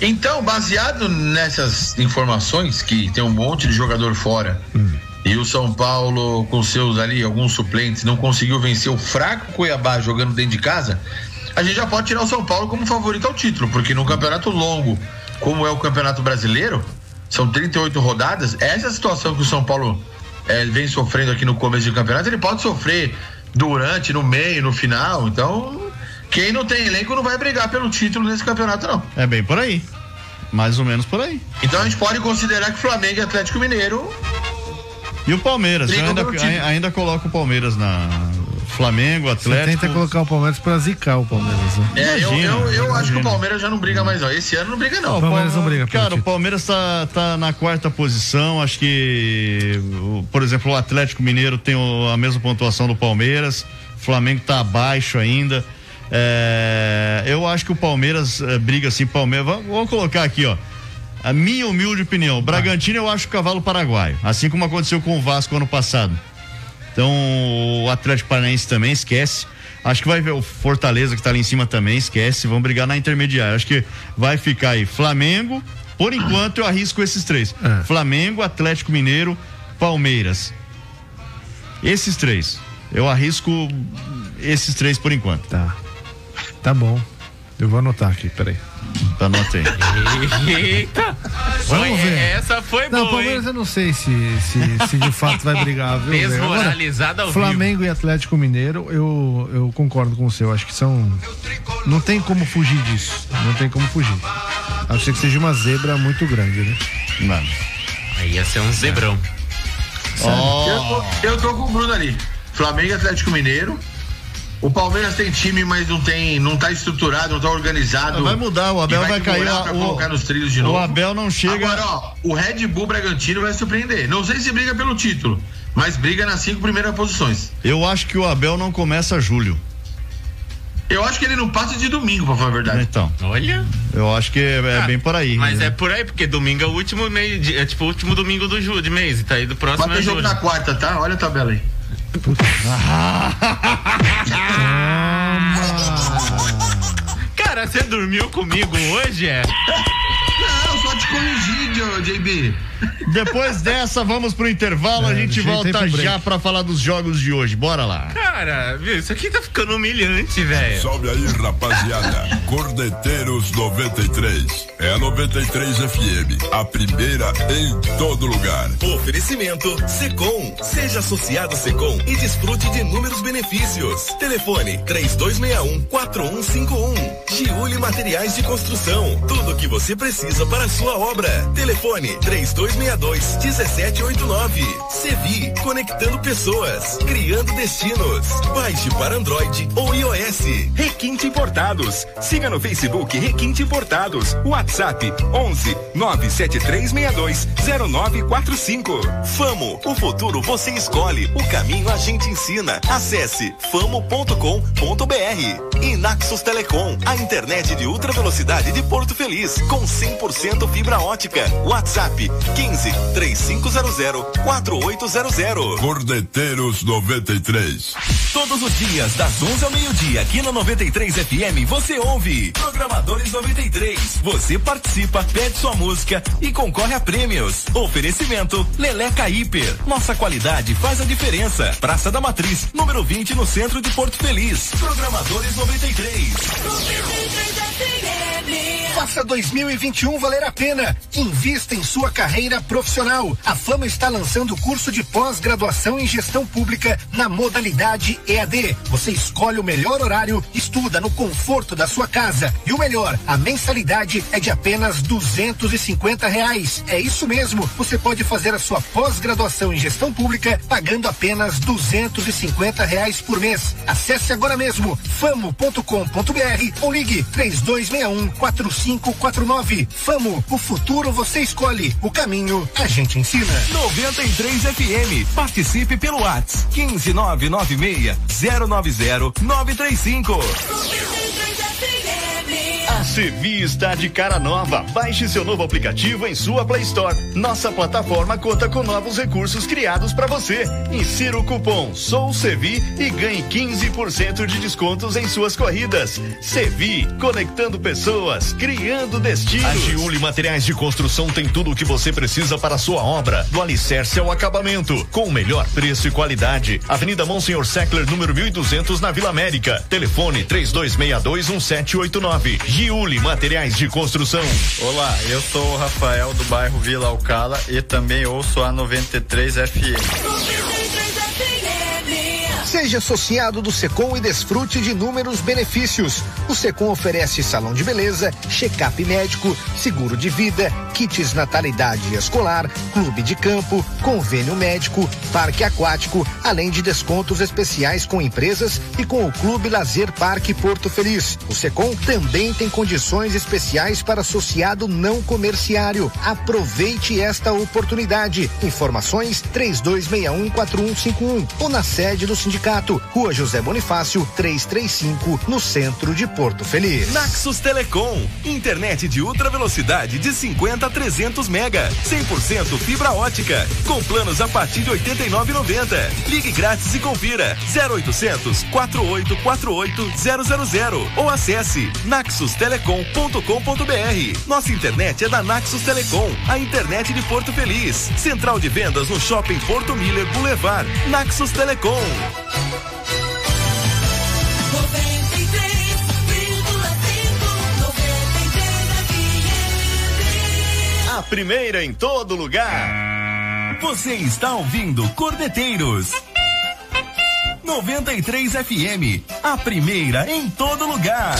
Então, baseado nessas informações, que tem um monte de jogador fora, e o São Paulo, com seus ali, alguns suplentes, não conseguiu vencer o fraco Cuiabá jogando dentro de casa, a gente já pode tirar o São Paulo como favorito ao título, porque num campeonato longo, como é o Campeonato Brasileiro, são 38 rodadas, essa situação que o São Paulo eh, vem sofrendo aqui no começo do campeonato, ele pode sofrer durante, no meio, no final, então. Quem não tem elenco não vai brigar pelo título nesse campeonato, não. É bem por aí. Mais ou menos por aí. Então a gente pode considerar que Flamengo e Atlético Mineiro. E o Palmeiras, eu ainda, ainda coloco o Palmeiras na Flamengo, Você Atlético. tenta colocar o Palmeiras pra zicar o Palmeiras. Né? É, eu, Imagina, eu, eu acho que o Palmeiras já não briga mais, não. Esse ano não briga, não. O Palmeiras não briga Cara, o. Palmeiras tá, tá na quarta posição. Acho que, por exemplo, o Atlético Mineiro tem o- a mesma pontuação do Palmeiras. O Flamengo tá abaixo ainda. É, eu acho que o Palmeiras é, briga assim. Palmeiras. Vamos, vamos colocar aqui, ó. A minha humilde opinião. O Bragantino eu acho o cavalo paraguaio. Assim como aconteceu com o Vasco ano passado. Então, o Atlético Paranaense também esquece. Acho que vai ver o Fortaleza que tá ali em cima também, esquece. Vão brigar na intermediária. Acho que vai ficar aí Flamengo. Por enquanto, eu arrisco esses três: É. Flamengo, Atlético Mineiro, Palmeiras. Esses três. Eu arrisco esses três por enquanto. Tá. Tá bom. Eu vou anotar aqui, peraí. Anotei. Eita! Vamos Foi- ver. Essa foi Não, boa, Palmeiras hein? eu não sei se, se, se de fato vai brigar, viu? Desmoralizada ao vivo. Flamengo e Atlético Mineiro, eu, eu concordo com você. Eu acho que são. Não tem como fugir disso. Não tem como fugir. A não ser que seja uma zebra muito grande, né? Mano. Aí ia ser um zebrão. Eu, tô, eu tô com o Bruno ali. Flamengo e Atlético Mineiro. O Palmeiras tem time, mas não tem, não tá estruturado, não tá organizado. Vai mudar, o Abel E vai cair lá, pra o- colocar nos trilhos de o novo. Abel não chega- Agora, ó, o Red Bull Bragantino vai surpreender. Não sei se briga pelo título, mas briga nas cinco primeiras posições. Eu acho que o Abel não começa julho. Eu acho que ele não passa de domingo, pra falar a verdade. Então. Olha. Eu acho que é, é Ah, bem por aí. Mas né? é por aí, porque domingo é o último mês, de- é tipo o último domingo do ju, de mês, e tá aí do próximo Vai ter é jogo julho. na quarta, tá? Olha a tabela aí. Cara, você dormiu comigo hoje, é? Não, só te corrigir, JB. Depois dessa, vamos pro intervalo. a É, gente deixa eu volta já pra falar dos jogos de hoje. Bora lá. Cara, viu, isso aqui tá ficando humilhante, velho. Salve aí, rapaziada. Cordeteiros 93. É a 93 FM. A primeira em todo lugar. Oferecimento Secom. Seja associado Secom e desfrute de inúmeros benefícios. Telefone 3261-4151. Giuli Materiais de Construção. Tudo o que você precisa para a sua obra. Telefone 3262-1789. Sevi. Conectando pessoas. Criando destinos. Baixe para Android ou iOS. Requinte Importados. Siga no Facebook Requinte Importados. WhatsApp 11 97362 0945. Famo, o futuro você escolhe, o caminho a gente ensina. Acesse famo.com.br. E Naxos Telecom, a internet de ultra velocidade de Porto Feliz, com 100% fibra ótica. WhatsApp 15 3500 4800. Cordeteiros 93. Todos os dias, das 11 ao meio-dia, aqui na 93 FM, você ouve Programadores 93. Você participa, pede sua música e concorre a prêmios. Oferecimento Leleca Hiper. Nossa qualidade faz a diferença. Praça da Matriz, número 20, no centro de Porto Feliz. Programadores 93. Faça 2021 valer a pena. Invista em sua carreira profissional. A Fama está lançando o curso de pós-graduação em gestão pública na modalidade EAD. Você escolhe o melhor horário, estuda no conforto da sua casa. E o melhor, a mensalidade é de apenas 250 reais. É isso mesmo. Você pode fazer a sua pós-graduação em gestão pública pagando apenas 250 reais por mês. Acesse agora mesmo famo.com.br ou ligue 3261 4549. Famo, o futuro você escolhe. O caminho a gente ensina. 93 FM. Participe pelo WhatsApp 15996 090 935. A Sevi está de cara nova. Baixe seu novo aplicativo em sua Play Store. Nossa plataforma conta com novos recursos criados para você. Insira o cupom Sou Sevi e ganhe 15% de descontos em suas corridas. Sevi, conectando pessoas, criando destinos. A Giuli Materiais de Construção tem tudo o que você precisa para a sua obra, do alicerce ao acabamento, com o melhor preço e qualidade. Avenida Monsenhor Seckler, número 1200, na Vila América. Telefone 32621789. Giuli Materiais de Construção. Olá, eu sou o Rafael do bairro Vila Alcala e também ouço a 93 FM. Seja associado do Secom e desfrute de inúmeros benefícios. O Secom oferece salão de beleza, check-up médico, seguro de vida, kits natalidade escolar, clube de campo, convênio médico, parque aquático, além de descontos especiais com empresas e com o Clube Lazer Parque Porto Feliz. O Secom também tem condições especiais para associado não comerciário. Aproveite esta oportunidade. Informações 32614151 ou na sede do sindicato, Rua José Bonifácio, 335, no centro de Porto Feliz. Naxos Telecom, internet de ultra velocidade de 50 a 300 mega, 100% fibra ótica, com planos a partir de 89,90. Ligue grátis e confira 0800 4848 000 ou acesse naxustelecom.com.br. Nossa internet é da Naxos Telecom, a internet de Porto Feliz. Central de vendas no Shopping Porto Miller Boulevard. Naxos Telecom. A primeira em todo lugar. Você está ouvindo Cordeteiros. 93 FM, a primeira em todo lugar.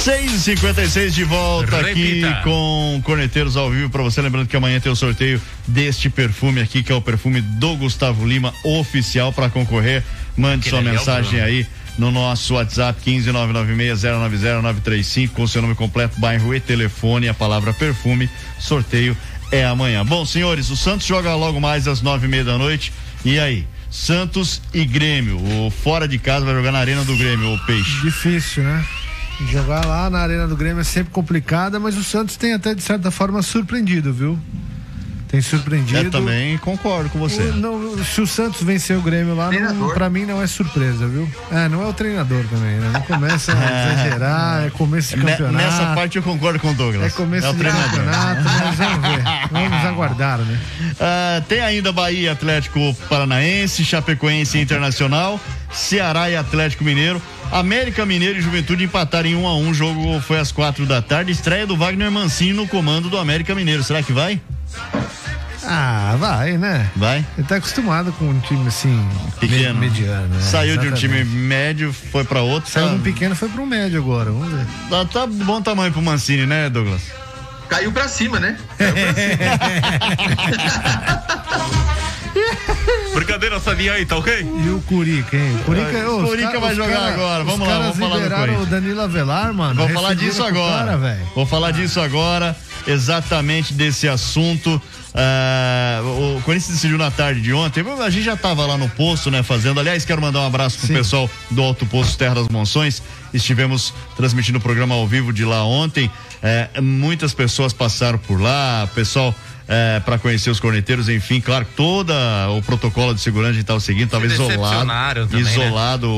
6 e 56 de volta Repita. aqui com Corneteiros ao vivo para você. Lembrando que amanhã tem o sorteio deste perfume aqui, que é o perfume do Gustavo Lima, oficial para concorrer. Mande Que sua legal, mensagem aí no nosso WhatsApp 15996090935 com seu nome completo, bairro e telefone, a palavra perfume. Sorteio é amanhã. Bom, senhores, o Santos joga logo mais às nove e meia da noite. E aí? Santos e Grêmio. O fora de casa vai jogar na arena do Grêmio, o Peixe. Difícil, né? Jogar lá na Arena do Grêmio é sempre complicada, mas o Santos tem até, de certa forma, surpreendido, viu? Tem surpreendido. Eu também concordo com você. O- não, se o Santos vencer o Grêmio lá, não, pra mim não é surpresa, viu? É, não é o treinador também, né? Não começa a É. exagerar, é começo de campeonato. Nessa parte eu concordo com o Douglas. É começo o de treinador. campeonato, mas vamos ver. Vamos aguardar, né? Ah, tem ainda Bahia, Atlético Paranaense, Chapecoense e Internacional, Ceará e Atlético Mineiro, América Mineiro e Juventude empataram em 1 a 1 O jogo foi às quatro da tarde. Estreia do Wagner Mancini no comando do América Mineiro. Será que vai? Ah, vai, né? Vai. Ele tá acostumado com um time assim, Pequeno. me- mediano. né? Saiu de um Exatamente. time médio, foi pra outro. Saiu tá- de um pequeno, foi para um médio agora. Vamos ver. Tá, tá bom tamanho pro Mancini, né, Douglas? Caiu pra cima, né? Brincadeira sabia aí, tá ok? E o Curica, hein? O Curica, ô, Curica ca- vai jogar cara- agora. os Vamos lá, vamos falar do Corinthians. o Danilo Avelar, mano. Vou falar disso agora. cara. Vou falar disso agora, exatamente desse assunto. Ah, o Corinthians decidiu na tarde de ontem. A gente já estava lá no posto, né? Fazendo. Aliás, quero mandar um abraço pro pessoal do Alto Posto Terra das Monções. Estivemos transmitindo o programa ao vivo de lá ontem. Eh, muitas pessoas passaram por lá, pessoal. Para conhecer os corneteiros, enfim, claro, todo o protocolo de segurança a gente estava seguindo, estava isolado, também, né? isolado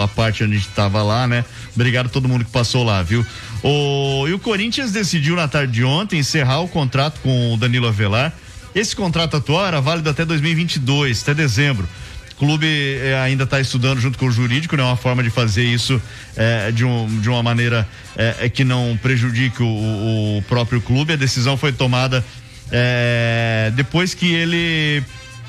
a parte onde a gente estava lá, né? Obrigado a todo mundo que passou lá, viu? O, e o Corinthians decidiu na tarde de ontem encerrar o contrato com o Danilo Avelar. Esse contrato atual era válido até 2022, até dezembro. O clube eh, ainda está estudando junto com o jurídico, né? Uma forma de fazer isso eh, de, um, de uma maneira eh, que não prejudique o, o próprio clube. A decisão foi tomada eh, depois que ele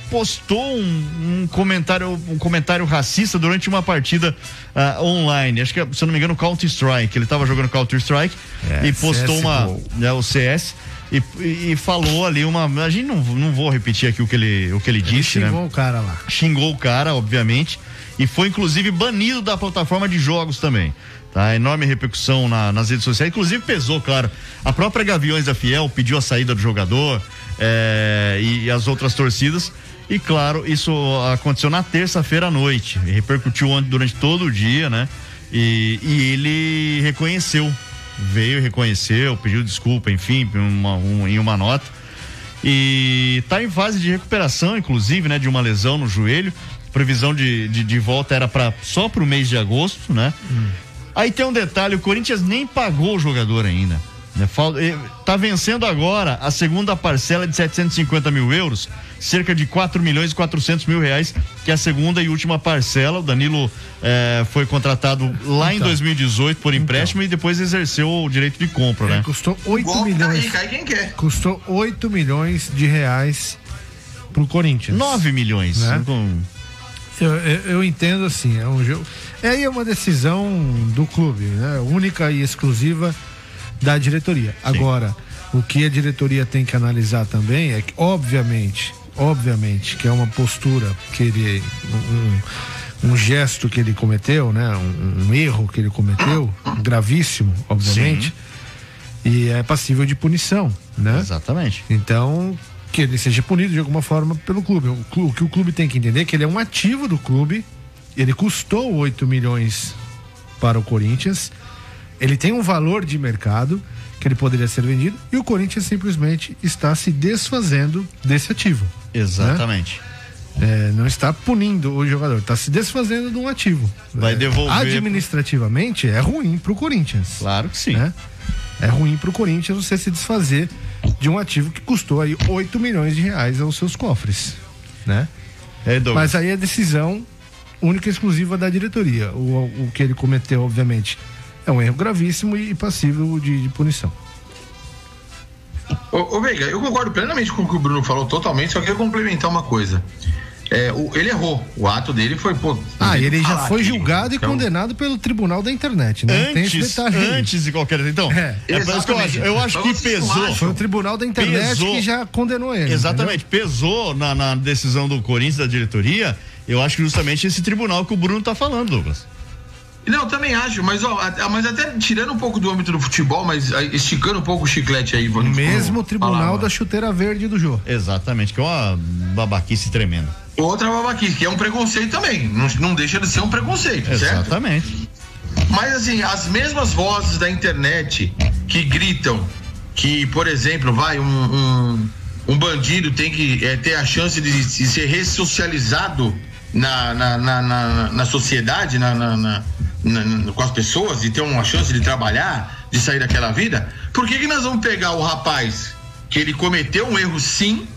postou um, um comentário um comentário racista durante uma partida ah, online. Acho que, se eu não me engano, Counter Strike. Ele estava jogando Counter Strike É, e postou uma CSGO. né, o CS e, e falou ali uma. A gente não, não vou repetir aqui o que ele, o que ele Ele disse, né? xingou o cara lá. xingou o cara, obviamente, e foi inclusive banido da plataforma de jogos também. Tá? Enorme repercussão na- nas redes sociais, inclusive pesou, claro. A própria Gaviões da Fiel pediu a saída do jogador é, e, e as outras torcidas. E claro, isso aconteceu na terça-feira à noite. Repercutiu durante todo o dia, né? E, e ele reconheceu, veio reconheceu, pediu desculpa, enfim, em uma, um- em uma nota e tá em fase de recuperação, inclusive, né, de uma lesão no joelho. Previsão de, de, de volta era para só pro mês de agosto, né? Aí tem um detalhe, o Corinthians nem pagou o jogador ainda. Né? Eh, Tá vencendo agora a segunda parcela de 750 mil euros, cerca de 4 milhões e 400 mil reais, que é a segunda e última parcela. O Danilo eh, foi contratado lá em Então. 2018 por empréstimo e depois exerceu o direito de compra, né? Custou 8 Golpe tá milhões. aí, cai quem quer. Custou 8 milhões de reais pro Corinthians. 9 milhões. Né? Com- Eu, eu, eu entendo assim, é um jogo. É aí uma decisão do clube, né? Única e exclusiva da diretoria. Agora, o que a diretoria tem que analisar também é que, obviamente, obviamente, que é uma postura que ele. Um, um gesto que ele cometeu, né? Um, um erro que ele cometeu, gravíssimo, obviamente. E é passível de punição, né? Exatamente. Então, que ele seja punido de alguma forma pelo clube. O, clu- o que o clube tem que entender é que ele é um ativo do clube, ele custou 8 milhões para o Corinthians, ele tem um valor de mercado que ele poderia ser vendido e o Corinthians simplesmente está se desfazendo desse ativo. Exatamente. É, não está punindo o jogador, está se desfazendo de um ativo. Vai É, devolver- Administrativamente é ruim para o Corinthians. Claro que sim. né? É ruim para o Corinthians você se desfazer de um ativo que custou aí 8 milhões de reais aos seus cofres, né? É. Mas aí é decisão única e exclusiva da diretoria. O, o que ele cometeu, obviamente, é um erro gravíssimo e passível de, de punição. Ô, ô Veiga, eu concordo plenamente com o que o Bruno falou, totalmente, só queria complementar uma coisa. É, o, ele errou. O ato dele foi, pô. Ah, e ele já foi julgado e então, condenado pelo Tribunal da Internet, né? Antes, antes de qualquer. Então, é, que eu acho. Eu acho que pesou. Foi o Tribunal da Internet Pesou. que já condenou ele. Exatamente, pesou na, na decisão do Corinthians, da diretoria. Eu acho que justamente esse tribunal que o Bruno tá falando, Douglas. Não, eu também acho, mas, ó, a- mas até tirando um pouco do âmbito do futebol, mas esticando um pouco o chiclete aí, vou Mesmo Tribunal da Chuteira Verde do Jô. Exatamente, que é uma babaquice tremenda. Outra babaquice, que é um preconceito também. Não, não deixa de ser um preconceito, certo? Exatamente. Mas assim, as mesmas vozes da internet que gritam que, por exemplo, vai um, um, um bandido tem que eh, ter a chance de, de ser ressocializado na, na, na, na, na sociedade, na, na, na- com as pessoas, de ter uma chance de trabalhar, de sair daquela vida, por que, que nós vamos pegar o rapaz que ele cometeu um erro sim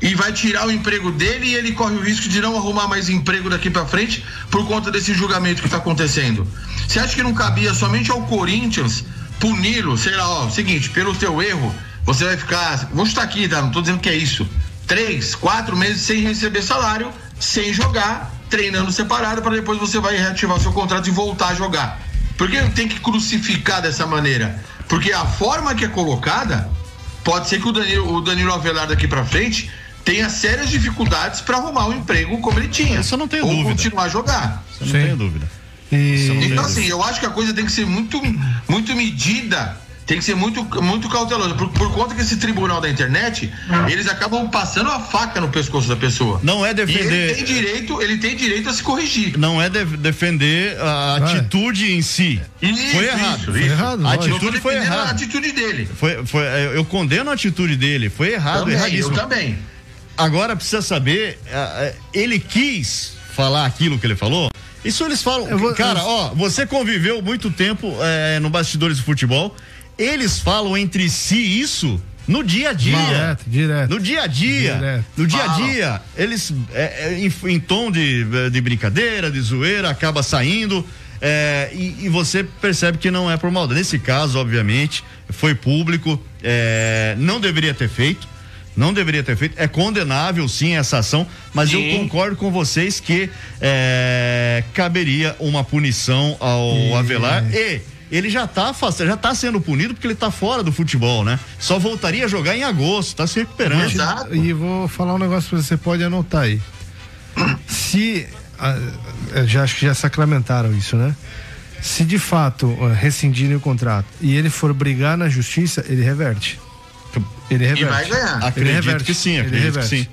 e vai tirar o emprego dele e ele corre o risco de não arrumar mais emprego daqui pra frente por conta desse julgamento que tá acontecendo. Você acha que não cabia somente ao Corinthians puni-lo, sei lá, ó, seguinte, pelo teu erro, você vai ficar, vou chutar aqui, tá? Não tô dizendo que é isso. Três, quatro meses sem receber salário, sem jogar, treinando separado, para depois você vai reativar seu contrato e voltar a jogar. Por que tem que crucificar dessa maneira? Porque a forma que é colocada, pode ser que o Danilo, o Danilo Avelar daqui pra frente tenha sérias dificuldades para arrumar um emprego como ele tinha. Isso eu não tenho ou dúvida. continuar a jogar. Isso eu não tenho dúvida. Então, assim, eu acho que a coisa tem que ser muito, muito medida, tem que ser muito, muito cautelosa. Por, por conta que esse tribunal da internet, eles acabam passando a faca no pescoço da pessoa. Não é defender- E ele tem direito, ele tem direito a se corrigir. Não é de- defender a atitude em si. Isso, foi errado. isso, isso. A Não tô atitude foi errada. A atitude dele. Foi, foi, é, eu condeno a atitude dele. Foi errado, Também, erradíssimo. eu também. Agora precisa saber, ah, ah, ele quis falar aquilo que ele falou. Isso eles falam, cara, ó, você conviveu muito tempo eh, no bastidores do futebol. Eles falam entre si isso no dia a dia. Direto, direto. No dia a dia. Direto. No dia a dia. Eles, é, é, em, em tom de, de brincadeira, de zoeira, acaba saindo. é, e, e você percebe que não é por maldade. Nesse caso, obviamente, foi público, é, não deveria ter feito. Não deveria ter feito. É condenável, sim, essa ação, mas eu Sim. concordo com vocês que é, caberia uma punição ao Avelar e ele já tá afastado, já tá sendo punido porque ele tá fora do futebol, né? Só voltaria a jogar em agosto, tá se recuperando. E vou falar um negócio pra você, você pode anotar aí. Se. ah, eu já acho que já sacramentaram isso, né? Se de fato ah, rescindirem o contrato e ele for brigar na justiça, ele reverte. Ele reverte. vai ganhar. Ele Acredito reverte. que sim, Ele acredito que sim.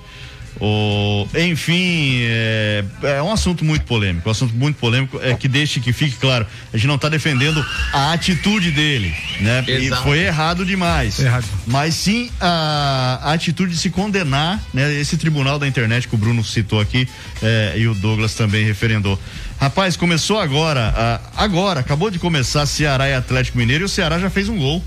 O, enfim, é, é um assunto muito polêmico, um assunto muito polêmico, é que deixe que fique claro, a gente não está defendendo a atitude dele, né? Exato. E foi errado demais. Errado. Mas sim a, a atitude de se condenar, né? Esse tribunal da internet que o Bruno citou aqui é, e o Douglas também referendou. Rapaz, começou agora, ah, agora, acabou de começar Ceará e Atlético Mineiro e o Ceará já fez um gol.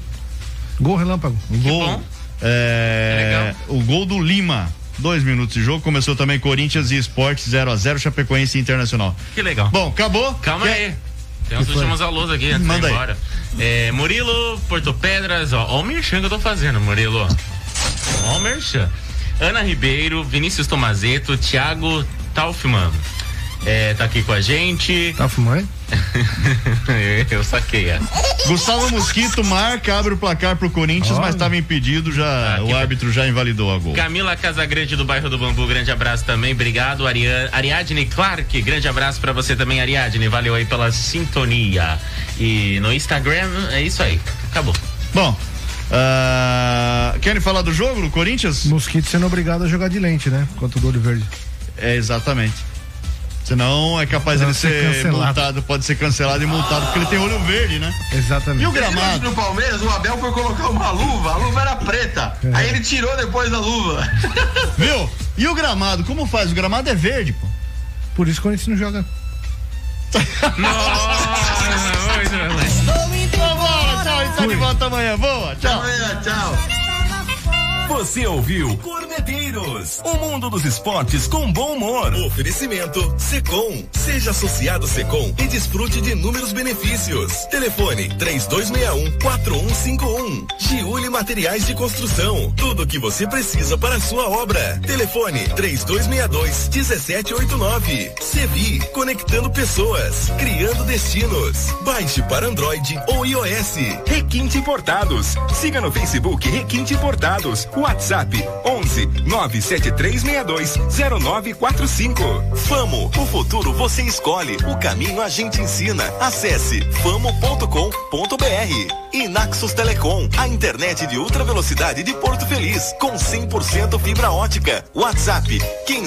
Gol relâmpago. Um gol. É, o gol do Lima. Dois minutos de jogo. Começou também Corinthians e Esportes 0 a 0 Chapecoense Internacional. Que legal. Bom, acabou? Calma Quer- aí. Tem uns Que foi? últimos alôs aqui antes Manda de ir embora. É, Murilo, Porto Pedras, ó, ó o merchan que eu tô fazendo, Murilo. Ó o merchan. Ana Ribeiro, Vinícius Tomazeto, Thiago Taufman. É, tá aqui com a gente. Taufman? eu saquei essa. Gustavo Mosquito marca, abre o placar pro Corinthians, Olha. mas estava impedido, já o árbitro já invalidou a gol. Camila Casagrande do bairro do Bambu, grande abraço também, obrigado. Ariane, Ariadne Clark, grande abraço pra você também, Ariadne, valeu aí pela sintonia. E no Instagram, é isso aí, acabou. Bom, ah, querem falar do jogo do Corinthians? Mosquito sendo obrigado a jogar de lente, né? Contra o do olho verde. É, exatamente. Senão é capaz de ele ser ser cancelado. multado, pode ser cancelado e multado, porque ele tem olho verde, né? Exatamente. E o gramado? No Palmeiras, o Abel foi colocar uma luva, a luva era preta. É. Aí ele tirou depois a luva. Viu? E o gramado? Como faz? O gramado é verde, pô. Por isso que o Corinthians não joga. Vambora, tchau, a gente tá de volta amanhã. Boa, tchau. Amanhã, tchau. Você ouviu Cordeteiros, o mundo dos esportes com bom humor. Oferecimento Secom. Seja associado Secom e desfrute de inúmeros benefícios. Telefone 3261 4151. Giuli Materiais de Construção. Tudo o que você precisa para a sua obra. Telefone 3262 1789. Sevi, conectando pessoas, criando destinos. Baixe para Android ou iOS. Requinte Importados. Siga no Facebook Requinte Importados. WhatsApp 11 97362 0945. Famo, o futuro você escolhe, o caminho a gente ensina. Acesse famo.com.br. E Naxos Telecom, a internet de ultra velocidade de Porto Feliz, com 100% fibra ótica. WhatsApp 15